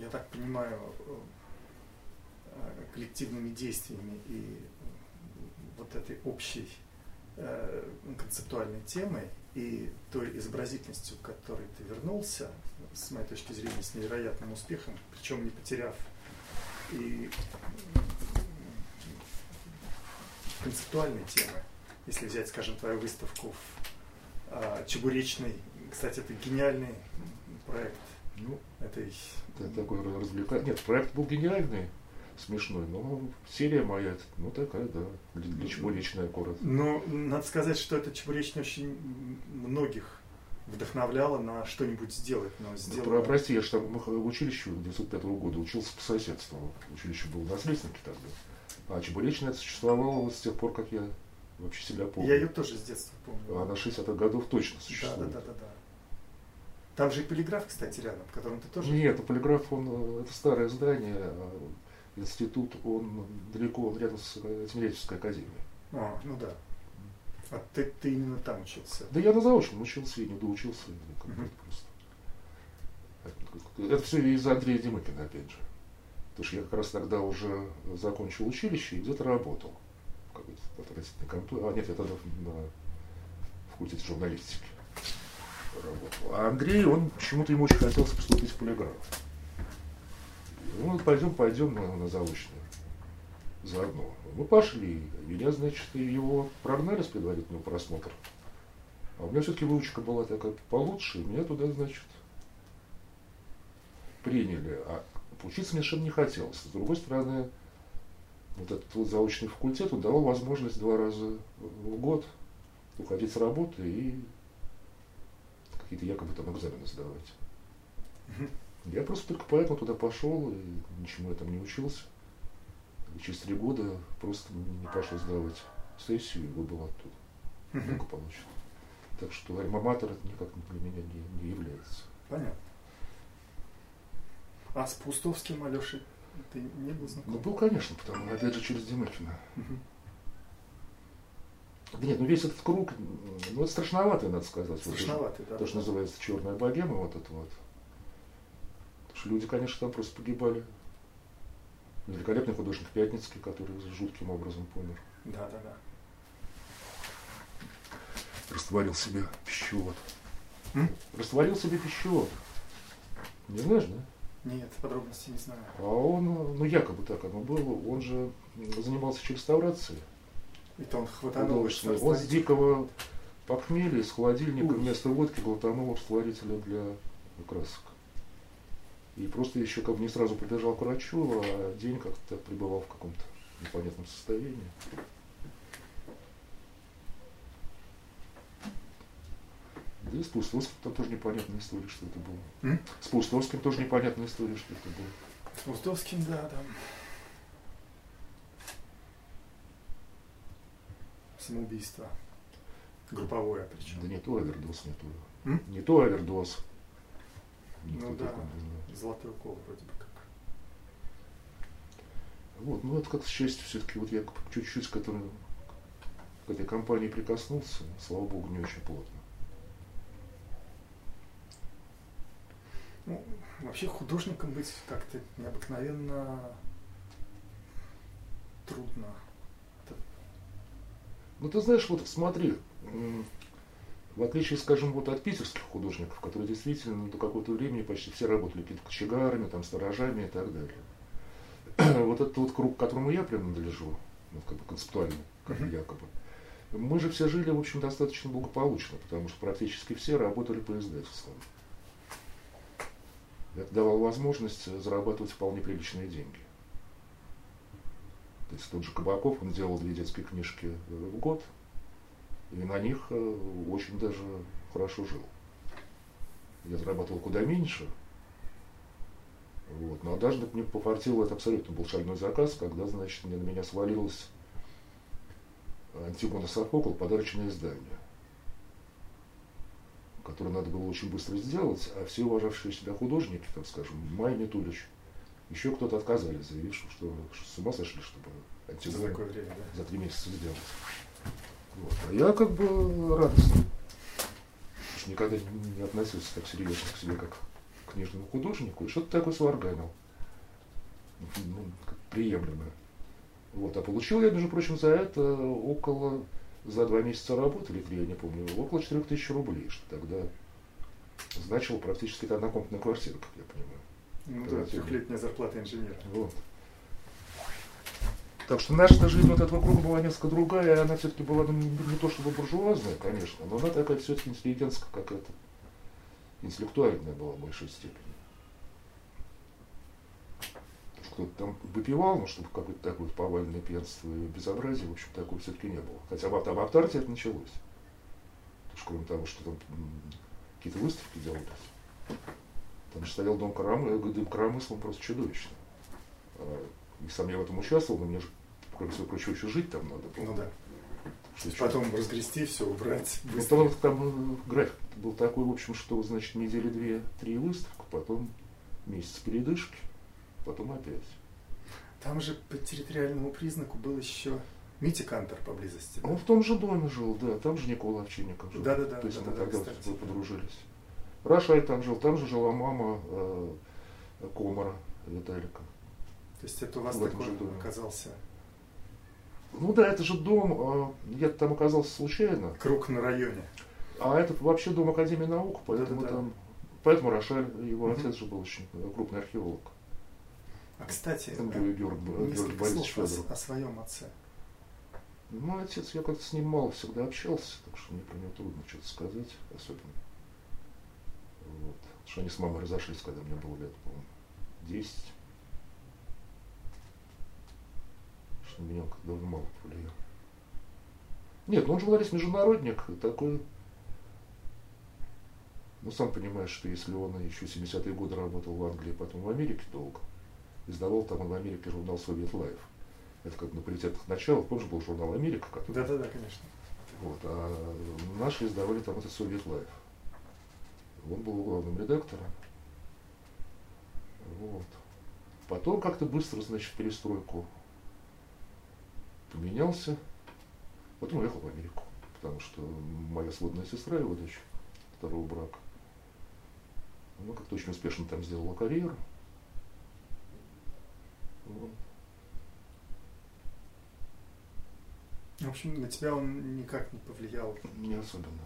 я так понимаю, э, коллективными действиями и вот этой общей э, концептуальной темой и той изобразительностью, к которой ты вернулся, с моей точки зрения, с невероятным успехом, причем не потеряв и концептуальной темы. Если взять, скажем, твою выставку в Чебуречной, кстати, это гениальный проект. Ну, этой... это такой развлекательный. Нет, проект был гениальный, смешной, но серия моя, ну такая, да, для, для чебуречная аккурат. Но надо сказать, что это Чебуречная очень многих вдохновляла на что-нибудь сделать. Но Ну, сделала... про, прости, я же там в училище 905 года учился по соседству. Училище было на Слеснике тогда. А Чебуречная существовала с тех пор, как я вообще себя помню. Я ее тоже с детства помню. Она 60-х годов точно Да, существует. да, да, да, да. Там же и полиграф, кстати, рядом, в котором ты тоже. Нет, полиграф, он, э, это старое здание, а институт, он далеко, он рядом с э, Тимирязевской академией. А, ну да. А ты, ты именно там учился. Да я на заочном учился и не доучился. бы Мгм. это просто. Это, все из-за Андрея Демыкина, опять же. Потому что я как раз тогда уже закончил училище и где-то работал. В какой-то отвратительной конторе. А нет, я тогда на факультете журналистики работал. А Андрей, он почему-то ему очень хотелось поступить в полиграф. Он, пойдем, пойдем на, на заочную. Заодно. Мы пошли. Меня, значит, его прогнали с предварительного просмотра. А у меня все-таки выучка была такая получше, и меня туда, значит, приняли. А учиться мне совершенно не хотелось. С другой стороны, вот этот вот заочный факультет он давал возможность два раза в год уходить с работы и какие-то якобы там экзамены сдавать. Я просто только поэтому туда пошел и ничему я там не учился. И через три года просто не пошел сдавать сессию и выбыл оттуда. Мгм. Благополучно. Так что альма-матер это никак для меня не, не является. Понятно. А с Пустовским, Алешей, ты не был знаком? Ну, был, конечно, потому опять же через Демыкина. Мгм. Да нет, ну весь этот круг, ну это страшноватый, надо сказать. Вот Страшноватый, да. То, что называется черная богема, вот это вот. Потому что люди, конечно, там просто погибали. Великолепный художник Пятницкий, который жутким образом помер. Да, да, да. Растворил себе пищевод. М? Растворил себе пищевод. Не знаешь, да? Нет, подробностей не знаю. А он, ну якобы так оно было, он же занимался еще реставрацией. Это он хватанул. что растворитель. дикого похмелья, из холодильника Ой. вместо водки глотанул растворителя для красок. И просто еще как бы не сразу побежал к врачу, а день как-то пребывал в каком-то непонятном состоянии. Да и с Пустовским там тоже непонятная история, что это было. М? С Пустовским тоже непонятная история, что это было. С Пустовским, да, да. Самоубийство. Групповое причем. Да не то овердоз, не то. М? Не то овердоз. Никто Ну да. не. Золотой укол вроде бы как. Вот, ну это как счастье все-таки, вот я чуть-чуть к, этой- к этой компании прикоснулся, слава богу, не очень плотно. Ну, Вообще художником быть как-то необыкновенно трудно. Ну ты знаешь, вот смотри, в отличие, скажем, вот от питерских художников, которые действительно до какого-то времени почти все работали какими-то кочегарами, там, сторожами и так далее. вот этот вот круг, к которому я принадлежу, ну, как бы концептуально, как uh-huh. якобы, мы же все жили, в общем, достаточно благополучно, потому что практически все работали по издательствам. Это давало возможность зарабатывать вполне приличные деньги. То есть тот же Кабаков, он делал две детские книжки в год, и на них э, очень даже хорошо жил. Я зарабатывал куда меньше. Вот. Но однажды мне попортил, это абсолютно был шальной заказ, когда, значит, на меня свалилось Антигона Софокл подарочное издание, которое надо было очень быстро сделать, а все уважавшие себя художники, там, скажем, Майя Митулич, еще кто-то отказались, заявив, что, что, с ума сошли, чтобы Антигон за, время, да? за три месяца сделать. Вот. А я как бы радостный. Никогда не относился так серьезно к себе, как к книжному художнику, и что-то такое сварганил. Ну, приемлемое. Вот. А получил я, между прочим, за это около, за два месяца работы, или три, я не помню, около 4 тысяч рублей, что тогда значило практически однокомнатная квартира, как я понимаю. Ну да, трехлетняя зарплата инженера. Вот. Так что наша жизнь вот этого круга была несколько другая, и она все-таки была ну, не то чтобы буржуазная, конечно, но она такая все-таки интеллигентская какая-то, интеллектуальная была в большей степени кто-то там выпивал, ну, чтобы какое-то такое повальное пьянство и безобразие, в общем, такого все-таки не было. Хотя в, в Автарте это началось. Потому что кроме того, что там какие-то выставки делались, там же стоял дом Карамы, дым коромыслом просто чудовищно. А, и сам я в этом участвовал, но мне же, кроме всего прочего, еще жить там надо было. Ну да. Что потом что? разгрести все, убрать. Ну, потом там э, график был такой, в общем, что, значит, недели две-три выставка, потом месяц передышки, потом опять. Там же по территориальному признаку был еще Митя Кантор поблизости. Да? Он в том же доме жил, да, там же Никола Овчинников жил. Да, да, да. То есть да, мы да, тогда да, подружились. Рашай там жил, там же жила мама э, Комара Виталика. То есть это у вас такой оказался ну да, это же дом, э, я там оказался случайно. Круг на районе. А этот вообще дом Академии наук, поэтому да, да, там, поэтому Рошаль, его угу. отец же был очень крупный археолог. А кстати, Там Георг, Георг, Георг слов о, о своем отце. Ну, отец, я как-то с ним мало всегда общался, так что мне про него трудно что-то сказать, особенно. Вот. Что они с мамой разошлись, когда мне было лет, по-моему, 10. Что на меня довольно мало повлиял. Нет, ну он же Ларис международник, такой ну, сам понимаешь, что если он еще 70-е годы работал в Англии, потом в Америке долго, издавал там в Америке журнал Soviet Life. Это как на паритетных началах, позже был журнал Америка. Который, да, да, да, конечно. Вот, а наши издавали там это Soviet Life. Он был главным редактором. Вот. Потом как-то быстро, значит, перестройку поменялся. Потом уехал в Америку, потому что моя сводная сестра, его дочь второго брака, она как-то очень успешно там сделала карьеру. В общем, на тебя он никак не повлиял? Не особенно.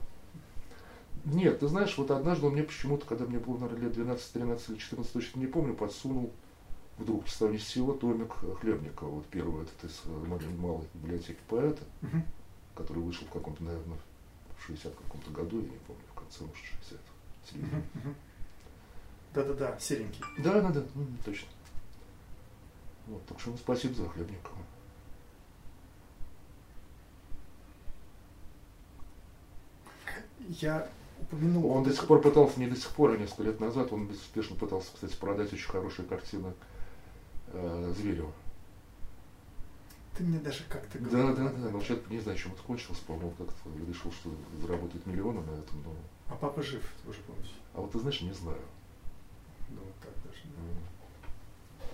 Нет, ты знаешь, вот однажды он мне почему-то, когда мне было, наверное, лет 12, 13 или 14, точно не помню, подсунул вдруг ни с сего томик Хлебникова, вот первый этот из э, малой библиотеки поэта, угу. который вышел в каком-то, наверное, в 60 каком-то году, я не помню, в конце, может, 60 угу. Да-да-да, серенький. Да-да-да, ну, точно. Вот, так что ну, спасибо за Хлебникова. Я упомянул... Он до сих пор пытался, не до сих пор, а несколько лет назад, он безуспешно пытался, кстати, продать очень хорошие картины э, Зверева. Ты мне даже как-то говорил. Да, да, да, но сейчас не знаю, чем это кончилось, по-моему, как-то решил, что заработает миллионы на этом, но... А папа жив, уже помнишь? А вот ты знаешь, не знаю. Ну, вот так даже. Да.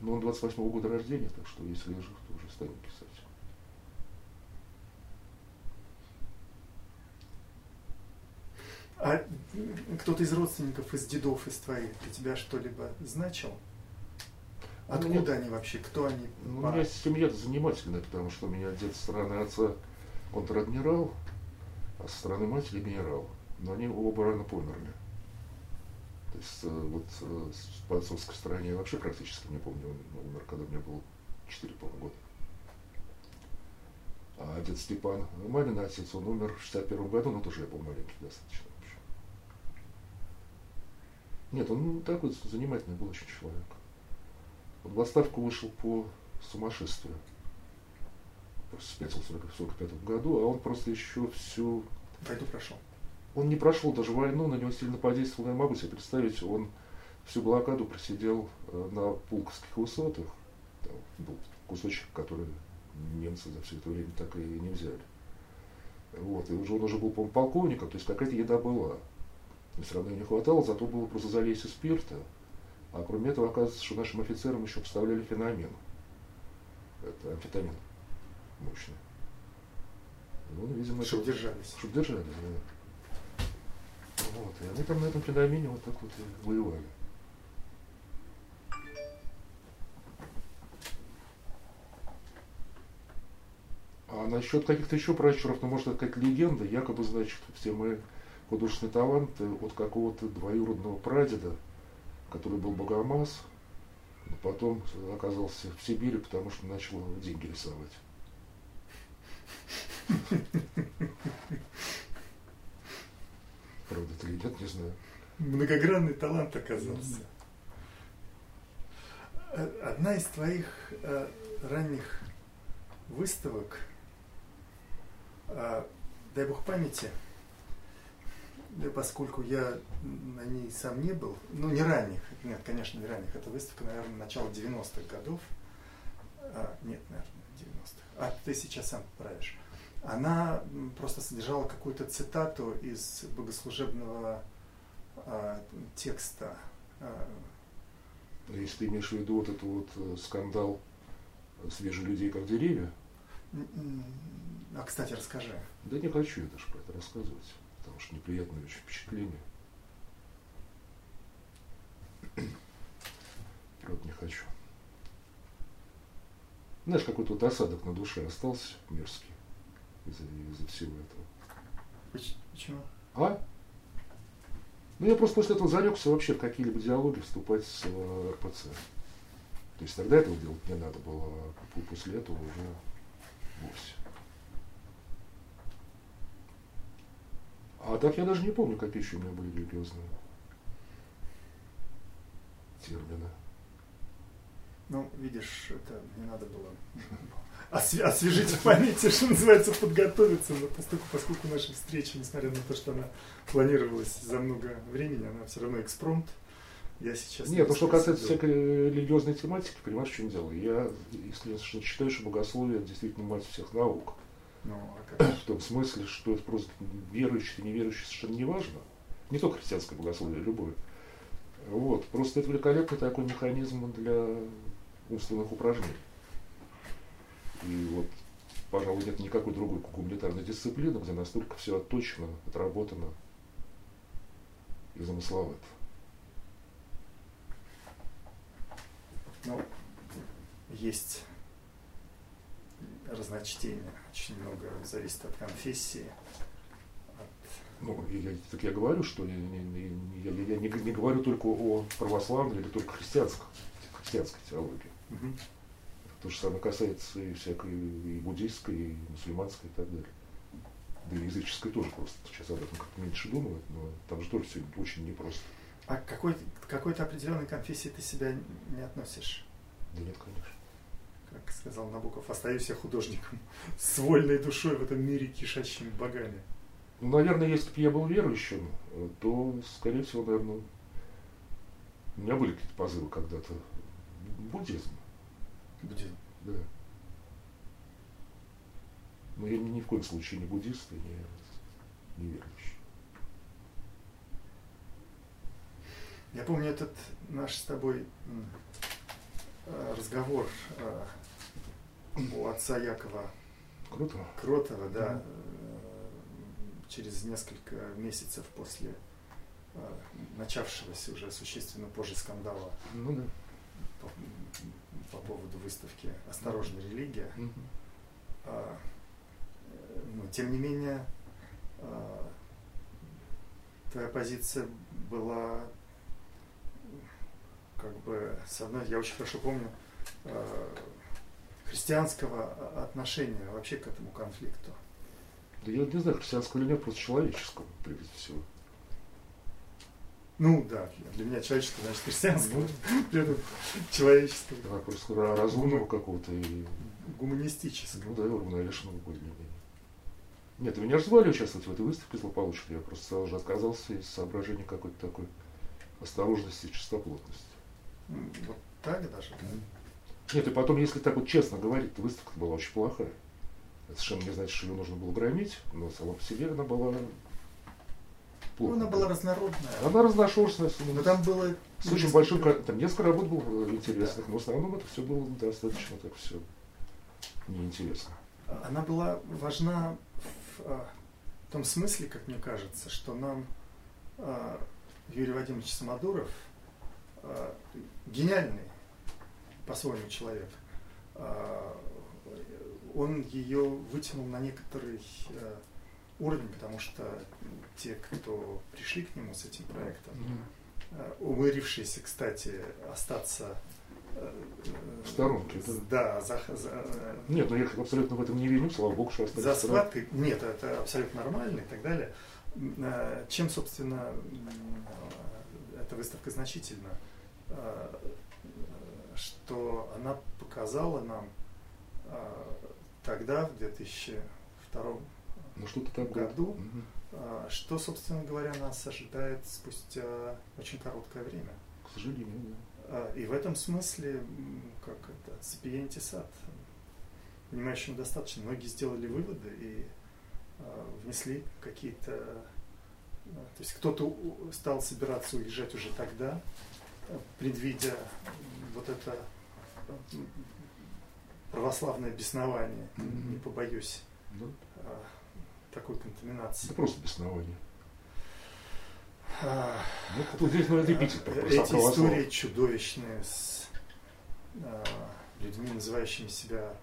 Но он 28-го года рождения, так что если я жив, то уже станет писать. А кто-то из родственников, из дедов, из твоих, для тебя что-либо значил? Ну, Откуда они вообще? Кто они? Ну, у меня семья занимательная, потому что у меня дед со стороны отца контр-адмирал, а со стороны матери генерал. Но они оба рано померли. То есть э, вот э, по отцовской стороне я вообще практически не помню, он умер, когда мне было 4 года. А отец Степан, мамин отец, он умер в 61 году, но тоже я был маленький достаточно. Нет, он такой занимательный был очень человек. Он в отставку вышел по сумасшествию. В 1945 году, а он просто еще всю... Войну прошел. Он не прошел даже войну, на него сильно подействовал, я могу себе представить, он всю блокаду просидел э, на Пулковских высотах. Там был кусочек, который немцы за все это время так и не взяли. Вот, и уже он уже был, по полковником, то есть какая-то еда была. Все равно не хватало, зато было просто залезть из спирта. А кроме этого, оказывается, что нашим офицерам еще поставляли феномен. Это амфетамин мощный. Ну, видимо, чтобы это, держались. Чтобы держались, да. Вот, и они там на этом феномене вот так вот и воевали. А насчет каких-то еще пращуров, ну, может, это какая-то легенда, якобы, значит, все мы художественные таланты от какого-то двоюродного прадеда, который был богомаз, но потом оказался в Сибири, потому что начал деньги рисовать. Правда это или нет, не знаю. Многогранный талант оказался. Одна из твоих э, ранних выставок, э, дай бог памяти, да, поскольку я на ней сам не был, ну не ранних, нет, конечно, не ранних, это выставка, наверное, начала 90-х годов, а, нет, наверное, 90-х, а ты сейчас сам поправишь. Она просто содержала какую-то цитату из богослужебного а, текста. А, Если ты имеешь в виду вот этот вот э, скандал свежих людей как деревья? А, кстати, расскажи. Да не хочу я даже про это рассказывать потому что неприятное очень впечатление. Правда, не хочу. Знаешь, какой-то вот осадок на душе остался мерзкий из-за из всего этого. Почему? А? Ну, я просто после этого зарекся вообще в какие-либо диалоги вступать с э, РПЦ. То есть тогда этого делать не надо было, а после этого уже вовсе. А так я даже не помню, какие еще у меня были религиозные термины. Ну, видишь, это не надо было освежить в памяти, что называется, подготовиться, но поскольку, поскольку наша встреча, несмотря на то, что она планировалась за много времени, она все равно экспромт. Я сейчас... Нет, ну что касается всякой религиозной тематики, понимаешь, в чем дело? Я, если считаю, что богословие действительно мать всех наук. Ну, а в том смысле, что это просто верующий, неверующий совершенно не важно. Не только христианское богословие, любое. Вот. Просто это великолепный такой механизм для умственных упражнений. И вот, пожалуй, нет никакой другой гуманитарной дисциплины, где настолько все отточено, отработано и замысловато. Ну, есть разночтения. Очень много зависит от конфессии. От... Ну, я, так я говорю, что я, я, я, я не, не говорю только о православной или только христианской, христианской теологии. Угу. То же самое касается и всякой и буддийской, и мусульманской и так далее. Да и языческой тоже просто. Сейчас об этом как-то меньше думают, но там же тоже все очень непросто. А к какой, какой-то определенной конфессии ты себя не относишь? Да нет, конечно как сказал Набоков, остаюсь я художником с вольной душой в этом мире, кишащими богами. Ну, наверное, если бы я был верующим, то, скорее всего, наверное, у меня были какие-то позывы когда-то. Буддизм. Буддизм. Да. Но я ни, ни в коем случае не буддист и не, не верующий. Я помню этот наш с тобой э, разговор э, у отца Якова Крутого, Кротова, да. через несколько месяцев после э, начавшегося уже существенно позже скандала Ну да. по, по поводу выставки «Осторожно, религия». А, э, но тем не менее, а, твоя позиция была как бы, с одной, я очень хорошо помню, а, христианского отношения вообще к этому конфликту. Да я не знаю, христианского или нет, просто человеческого, прежде всего. Ну да, для меня человеческое, значит христианского, Ну, человеческого, да, просто ра- разумного какого-то и гуманистического. ну да, и уравновешенного более-менее. Нет, меня же звали участвовать в этой выставке злополучной. Я просто сразу же отказался из соображений какой-то такой осторожности и чистоплотности. Вот так даже. да? Нет, и потом, если так вот честно говорить, выставка была очень плохая. Это совершенно не значит, что ее нужно было громить, но сама по себе она была Ну, плохо. она была разнородная. Она разношерстная, Но там было с очень большим, там несколько работ было интересных, но в основном это все было достаточно так все неинтересно. Она была важна в, а, в том смысле, как мне кажется, что нам а, Юрий Вадимович Самодуров, а, гениальный по-своему человек, а, он ее вытянул на некоторый а, уровень, потому что те, кто пришли к нему с этим проектом, а, умырившиеся, кстати, остаться э, В сторонке, да, за, за- Нет, ну я абсолютно в этом не виню, слава богу, что остались за схваткой, нет, это абсолютно нормально и так далее. Э, Чем, собственно, э, эта выставка значительна? Что она показала нам э, тогда, в 2002 Ну было. году, э, что, собственно говоря, нас ожидает спустя очень короткое время. К сожалению, да. А, И в этом смысле, как это, сапиенти сад, понимающему достаточно. Многие сделали выводы и а, внесли какие-то... а, То есть кто-то стал собираться уезжать уже тогда, а, предвидя вот это православное беснование, не побоюсь Да. а, такой контаминации. Это просто беснование. А, Ну, здесь, ну, это эпитет Э, такой, Эти истории чудовищные с а, людьми, называющими себя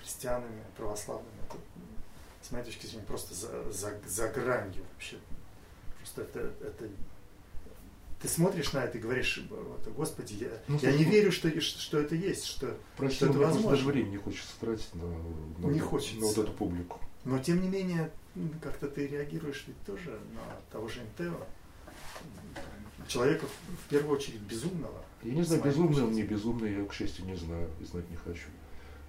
христианами, православными. Это, с моей точки зрения, просто за, за, за гранью вообще. Просто это, это... Ты смотришь на это и говоришь, Господи, я, Ну, я не слушай, верю, что, что это есть, что... Прости, что это возможно. даже времени не хочется тратить на, на, Не вот- хочется. на вот эту публику. Но тем не менее, как-то ты реагируешь ведь тоже на того же НТО. Человека в- первую очередь безумного. Я не знаю, безумный он, не безумный, я, к счастью, не знаю и знать не хочу.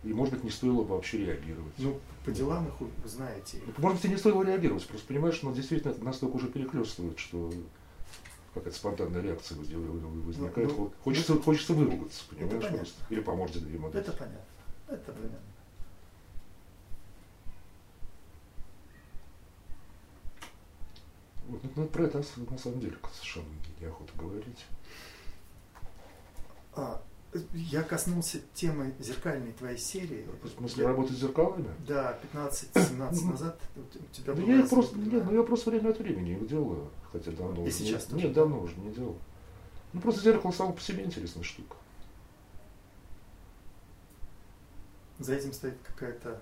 И, может быть, не стоило бы вообще реагировать. Ну, по делам их знаете. Ну, Может быть, и не стоило реагировать, просто понимаешь, ну, действительно, это настолько уже перехлестывает, что какая-то спонтанная реакция возник- возникает. Ну, ну, хочется, хочется выругаться, понимаешь, понятно. просто. Или по морде ему дать. Это понятно. Это понятно. Вот, ну, про это на самом деле совершенно неохота говорить. А, я коснулся темы зеркальной твоей серии. В смысле, Я- работать с зеркалами? Да, 15-17 назад у тебя Да была я просто, нет, ну я просто время от времени их делаю, хотя давно И уже сейчас не, тоже? Нет, давно уже не делал. Ну просто зеркало само по себе интересная штука. За этим стоит какая-то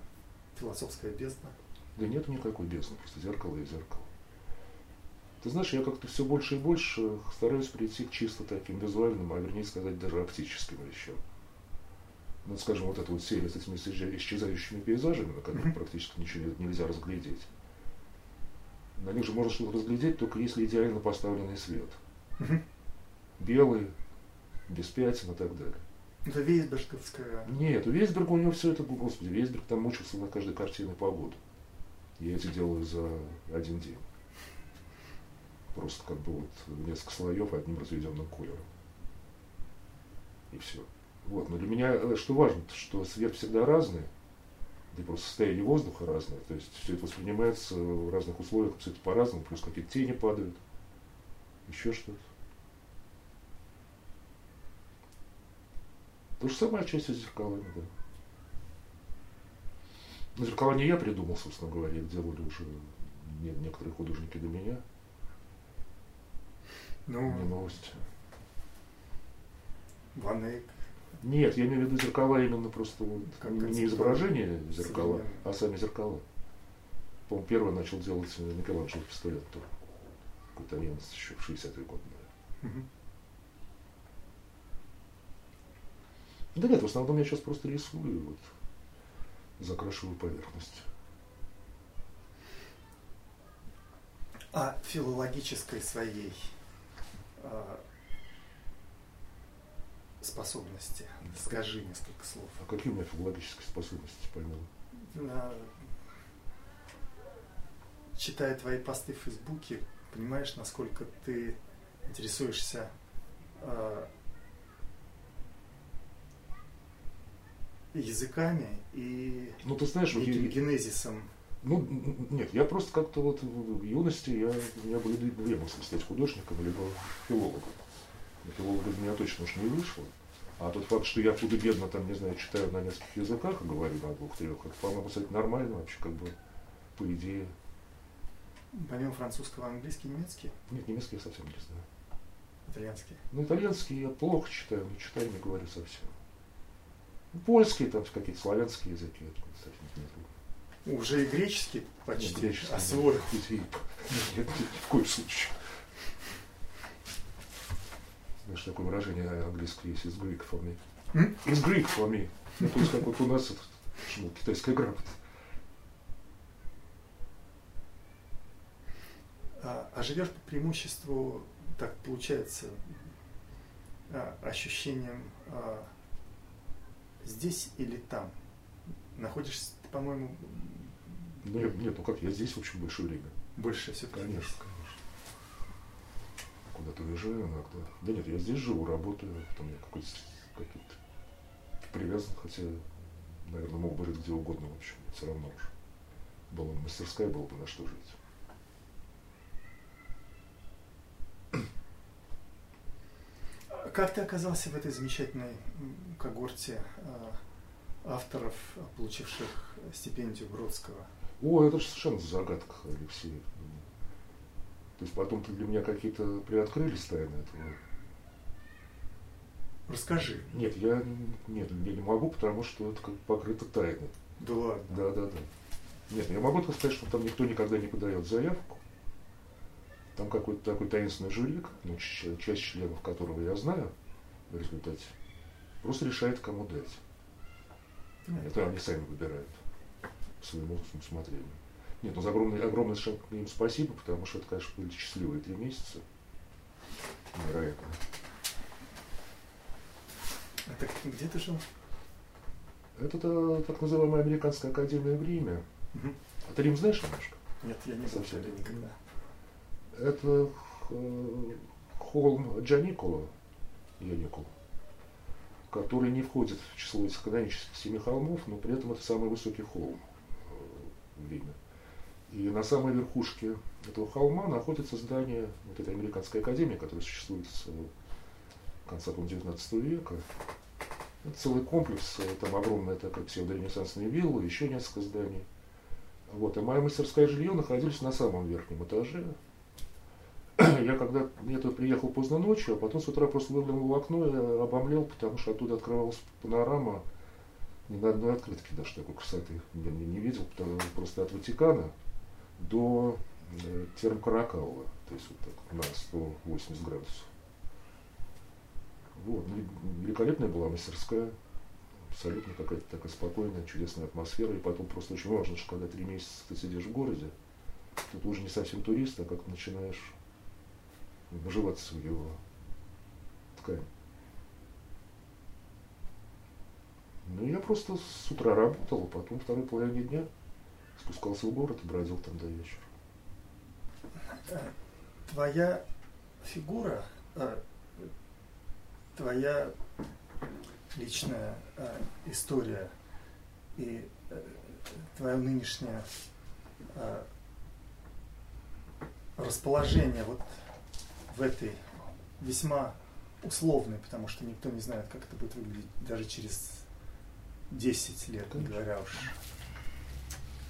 философская бездна. Да нет никакой бездны, просто зеркало и зеркало. Ты знаешь, я как-то все больше и больше стараюсь прийти к чисто таким визуальным, а вернее сказать, даже оптическим вещам. Ну, скажем, вот эта вот серия с этими исчеза- исчезающими пейзажами, на которых практически ничего не- нельзя разглядеть. На них же можно что-то разглядеть, только если идеально поставленный свет. Мгм. Белый, без пятен и так далее. Это Вейсберговская. Нет, у Вейсберга у него все это, господи, Вейсберг там мучился на каждой картине по году. Я эти делаю за один день. Просто как бы вот несколько слоев одним разведенным колером. И все. Вот, но для меня э, что важно, что свет всегда разный, и просто состояние воздуха разное. То есть все это воспринимается в разных условиях абсолютно по-разному, плюс какие-то тени падают, еще что-то. То же самое отчасти с зеркалами, да. Но зеркала не я придумал, собственно говоря, их делали уже некоторые художники до меня. Ну, Не новость. Ван Эйк, Нет, я имею в виду зеркала именно просто Как не изображение зеркала, а сами зеркала. По-моему, первый начал делать э, Микеланджело пистолет. тоже. Какой-то итальянец еще в 60-е годы. Мгм. Да нет, в основном я сейчас просто рисую, вот, закрашиваю поверхность. о филологической своей а, способности. Скажи несколько слов. А какие у меня филологические способности, понял? А, Читая твои посты в Фейсбуке, понимаешь, насколько ты интересуешься а, языками и Ну, ты знаешь, вот я- генезисом. Ну, нет, я просто как-то вот в юности, я, у меня были две мысли, стать художником либо филологом. Но филолога из меня точно уж не вышло. А тот факт, что я худо-бедно, там, не знаю, читаю на нескольких языках и говорю на двух-трех, это, по-моему, кстати, нормально вообще, как бы, по идее. Помимо французского, английский, немецкий, Нет, немецкий я совсем не знаю. итальянский. Ну, итальянский я плохо читаю, не читаю, не говорю совсем. Ну, Польский, там, какие-то славянские языки, это совсем не трудно. Уже и греческий почти Нет, греческий освоил. нет. Нет, нет, в коем случае. Знаешь, такое выражение английское есть, is Greek for me. Is Greek for me. Ну, то есть, как вот у нас это, ну, китайская грамота. А, а живешь по преимуществу, так получается, а, ощущением а, здесь или там? Находишься, по-моему, нет, нет, ну как, я здесь, в общем, больше время. больше все-таки Конечно, конечно. Куда-то уезжаю иногда. Да нет, я здесь живу, работаю, там я какой-то какой-то привязан, хотя, наверное, мог бы жить где угодно, в общем, все равно уже. Была бы мастерская, было бы на что жить. Как ты оказался в этой замечательной когорте а, авторов, получивших стипендию Бродского? О, это же совершенно загадка, Алексей. То есть потом-то для меня какие-то приоткрылись тайны этого. Расскажи. Нет, я, нет, я не могу, потому что это как покрыто тайной. Да ладно. Да, да, да. Нет, ну я могу только сказать, что там никто никогда не подает заявку. Там какой-то такой таинственный жюри, ну, часть членов которого я знаю в результате, просто решает, кому дать. Это они сами выбирают по своему усмотрению. Нет, ну за огромное, огромное совершенно им спасибо, потому что это, конечно, были счастливые три месяца. Невероятно. А так где ты жил? Это та- так называемая Американская академия время. Мгм. А ты Рим знаешь немножко? Нет, я не был Совсем. тогда никогда. Это э, холм Джаникола, Яникул, который не входит в число этих канонических семи холмов, но при этом это самый высокий холм э, в Риме. И на самой верхушке этого холма находится здание вот этой американской академии, которая существует с э, конца по-моему, 19 века. Это целый комплекс, э, там огромная такая псевдоренессансная вилла, еще несколько зданий. Вот, и моя мастерская жилье находились на самом верхнем этаже. Я когда туда приехал поздно ночью, а потом с утра просто выглянул в окно и обомлел, потому что оттуда открывалась панорама. Ни на одной открытке даже такой красоты я не видел, потому, просто от Ватикана до э, терм то есть вот так на 180 градусов. Вот, великолепная была мастерская, абсолютно какая-то такая спокойная, чудесная атмосфера. И потом просто очень важно, что когда три месяца ты сидишь в городе, то ты уже не совсем турист, а как начинаешь вживаться в его ткань. Ну, я просто с утра работал, а потом второй половине дня спускался в город и бродил там до вечера. Э, Твоя фигура, э, твоя личная э, история и твое нынешнее расположение вот в этой весьма условной, потому что никто не знает, как это будет выглядеть даже через 10 лет, не говоря уж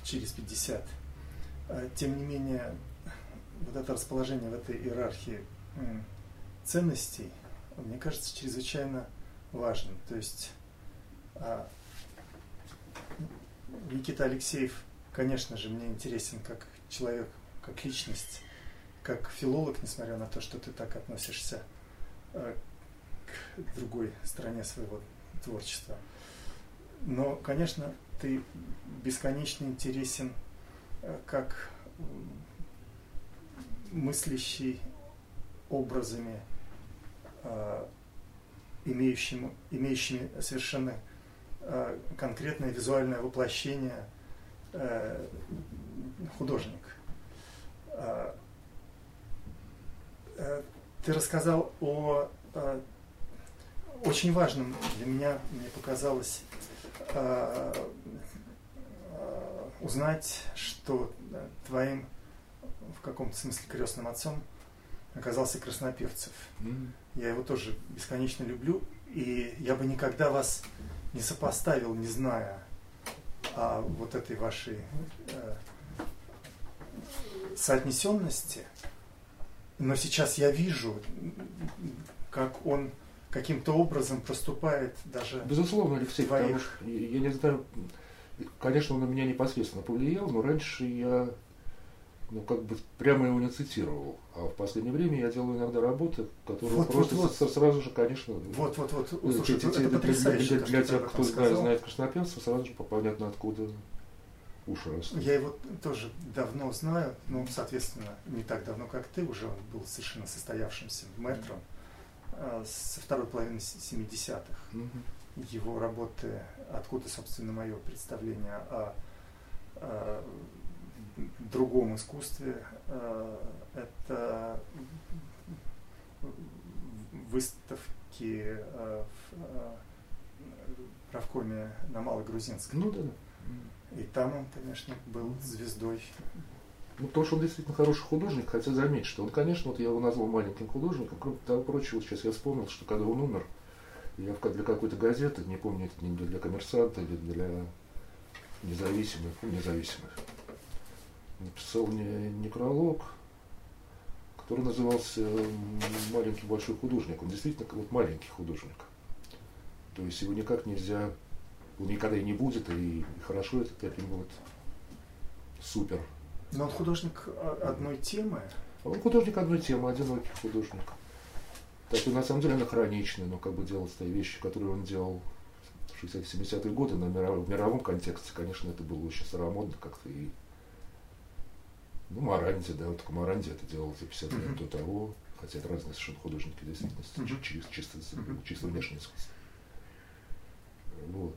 через 50. э, тем не менее, вот это расположение в этой иерархии ценностей, мне кажется, чрезвычайно важным. То есть а, Никита Алексеев, конечно же, мне интересен как человек, как личность, как филолог, несмотря на то, что ты так относишься э, к другой стороне своего творчества. Но, конечно, ты бесконечно интересен э, как мыслящий образами, э, имеющим, имеющими совершенно э, конкретное визуальное воплощение художник. Ты рассказал о очень важным для меня, мне показалось, узнать, что твоим в каком-то смысле крестным отцом оказался Краснопевцев. Mm. Я его тоже бесконечно люблю, и я бы никогда вас не сопоставил, не зная о вот этой вашей э, соотнесенности. Но сейчас я вижу, как он каким-то образом проступает даже. Безусловно, Алексей, твоих... потому что я не знаю, конечно, он на меня непосредственно повлиял, но раньше я ну, как бы прямо его не цитировал. А в последнее время я делаю иногда работы, которые вот, просто вот, вот. сразу же, конечно, вот, вот, вот. Э, Слушай, для, это для, для, для тех, кто знает, знает Краснопенцев, сразу же понятно, откуда уши растут. Я его тоже давно знаю, ну, соответственно, не так давно, как ты, уже он был совершенно состоявшимся мэтром э, со второй половины 70-х. Угу. Его работы, откуда, собственно, мое представление о, о другом искусстве. Э, это выставки э, в э, правкоме на Малогрузинской. Ну да. И там он, конечно, был звездой. Ну, потому что он действительно хороший художник, хотя заметь, что он, конечно, вот я его назвал маленьким художником, кроме того прочего, сейчас я вспомнил, что когда он умер, я для какой-то газеты, не помню, это не для коммерсанта или для независимых, независимых, написал мне некролог, который назывался «Маленький большой художник». Он действительно вот маленький художник. То есть его никак нельзя, он никогда и не будет, и хорошо это таким вот супер. Но он художник одной темы? Он художник одной темы, одинокий художник. Такой на самом деле анахроничный, но как бы делал те вещи, которые он делал в 60-70-е годы на мировом, в мировом контексте, конечно, это было очень старомодно как-то и ну, Маранди, да, вот Маранди это делал за 50 лет mm-hmm. до того, хотя это разные совершенно художники действительности, mm-hmm. чисто, чисто, чисто внешне искусство. Вот.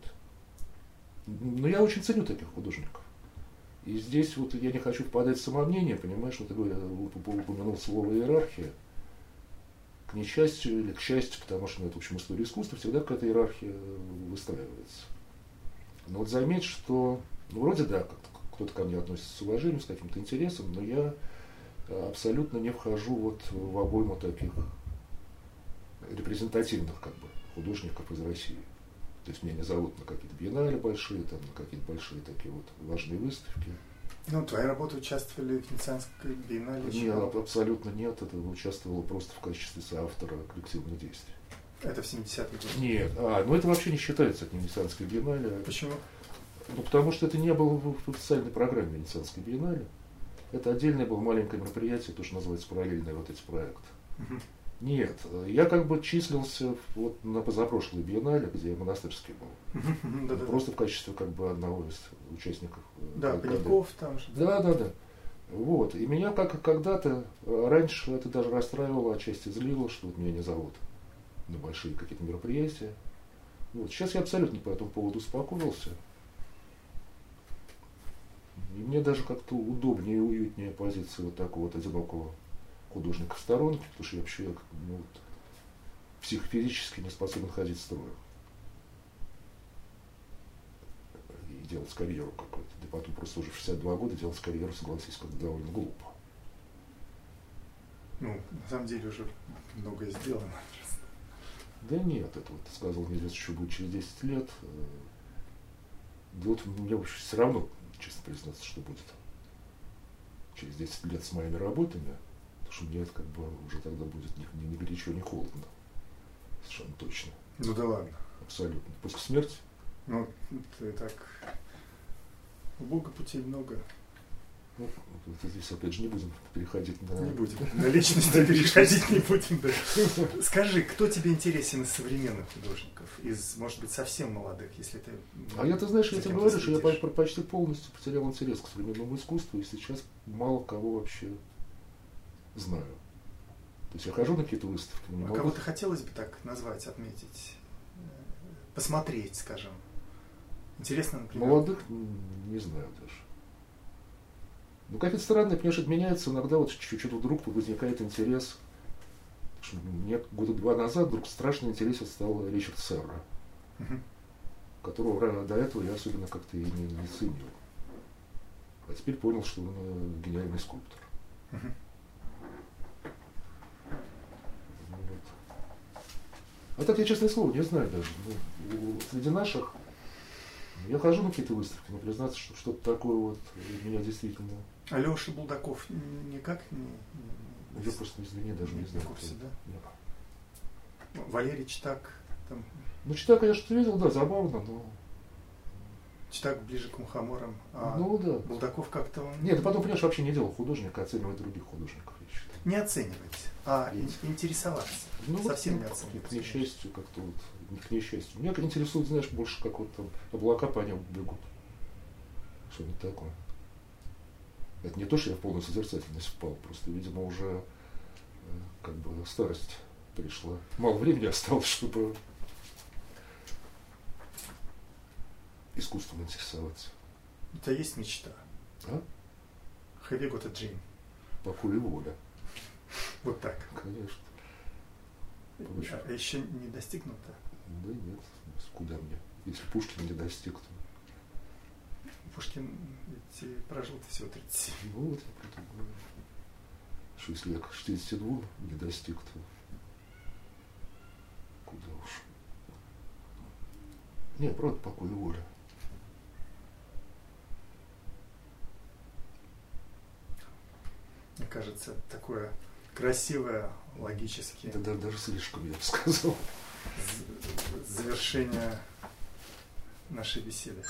Но я очень ценю таких художников. И здесь вот я не хочу впадать в самомнение, понимаешь, вот ты упомянул слово иерархия. К несчастью или к счастью, потому что ну, это, в общем, история искусства, всегда какая-то иерархия выстраивается. Но вот заметь, что ну, вроде да, кто-то ко мне относится с уважением, с каким-то интересом, но я э, абсолютно не вхожу вот в обойму таких репрезентативных как бы, художников из России. То есть меня не зовут на какие-то биеннале большие, там, на какие-то большие такие вот важные выставки. Ну, твои работы участвовали в Венецианской биеннале? Нет, абсолютно нет. Это участвовало просто в качестве соавтора коллективных действий. Это в 70-е годы? Нет. А, ну это вообще не считается от Венецианской биеннале. Почему? Ну, потому что это не было в официальной программе Венецианской биеннале. Это отдельное было маленькое мероприятие, то, что называется параллельный вот эти проекты. Угу. Нет, я как бы числился вот на позапрошлой биеннале, где я монастырский был. Да, Просто в качестве как бы одного из участников. Э, да, Поляков там же. Да, да, да. Вот. И меня как когда-то э, раньше это даже расстраивало, отчасти злило, что вот меня не зовут на большие какие-то мероприятия. Вот. Сейчас я абсолютно по этому поводу успокоился. И мне даже как-то удобнее и уютнее позиция вот такого вот одинокого художника в сторонке, потому что я вообще ну, вот, психофизически не способен ходить строем. И делать карьеру какую-то. Да потом просто уже в 62 года делать карьеру, согласись, как довольно глупо. Ну, на самом деле уже многое сделано. Да нет, это вот ты сказал, неизвестно, что будет через 10 лет. Да вот мне вообще все равно честно признаться, что будет. через 10 лет с моими работами, это как бы уже тогда будет ни, ни, ни горячо, ни холодно. Совершенно точно. Ну да ладно. Абсолютно. После смерти? Ну, ты так... У Бога путей много. Ну, вот здесь опять же не будем переходить на... Не будем. На личность переходить не будем. Да. Скажи, кто тебе интересен из современных художников? Из, может быть, совсем молодых, если ты... А я, ты знаешь, я тебе говорю, что я почти полностью потерял интерес к современному искусству, и сейчас мало кого вообще знаю. То есть я хожу на какие-то выставки, А могу... кого-то хотелось бы так назвать, отметить? Э, Посмотреть, скажем. Интересно, например... Молодых не знаю даже. Ну, какие-то странные, понимаешь, это меняется. Иногда вот чуть-чуть вдруг возникает интерес. Что Мне года два назад вдруг страшно интересен стал Ричард Серра, Мгм. которого до этого я особенно как-то и не, не ценил. А теперь понял, что он э, гениальный скульптор. Мгм. Вот. А так я, честное слово, не знаю даже. Ну, среди наших я хожу на какие-то выставки, но признаться, что что-то такое вот меня действительно... Алеша Булдаков никак не... Я просто, извини, даже не не знаю. в курсе, да? это. Ну, Валерий Читак, там, Ну, читаю, конечно, видел, да, забавно, но... Читак ближе к мухоморам, а Ну, да. Булдаков как-то Нет, ты потом, понимаешь, вообще не делал художника, а оценивает других художников, я считаю. Не оценивать, а Есть. интересоваться. Ну, вот, Совсем ну, не оценивать. К несчастью, как-то вот, не к несчастью. Меня интересует, знаешь, больше как вот там облака по небу бегут. Что-нибудь такое. Это не то, что я в полную созерцательность впал, просто, видимо, уже э, как бы старость пришла. Мало времени осталось, чтобы искусством интересоваться. У тебя есть мечта? А? Have you got a dream? Покой и воля, Вот так. конечно. Очень. А еще не достигнуто. Да нет, куда мне? Если Пушкин не достиг, то Пушкин ведь прожил всего 37. Ну вот я про это говорю. Что если я к 62 не достиг, то куда уж. Нет, правда, покой и воля. Мне кажется, такое красивое, логически Это даже, даже слишком, я бы сказал. завершение нашей беседы.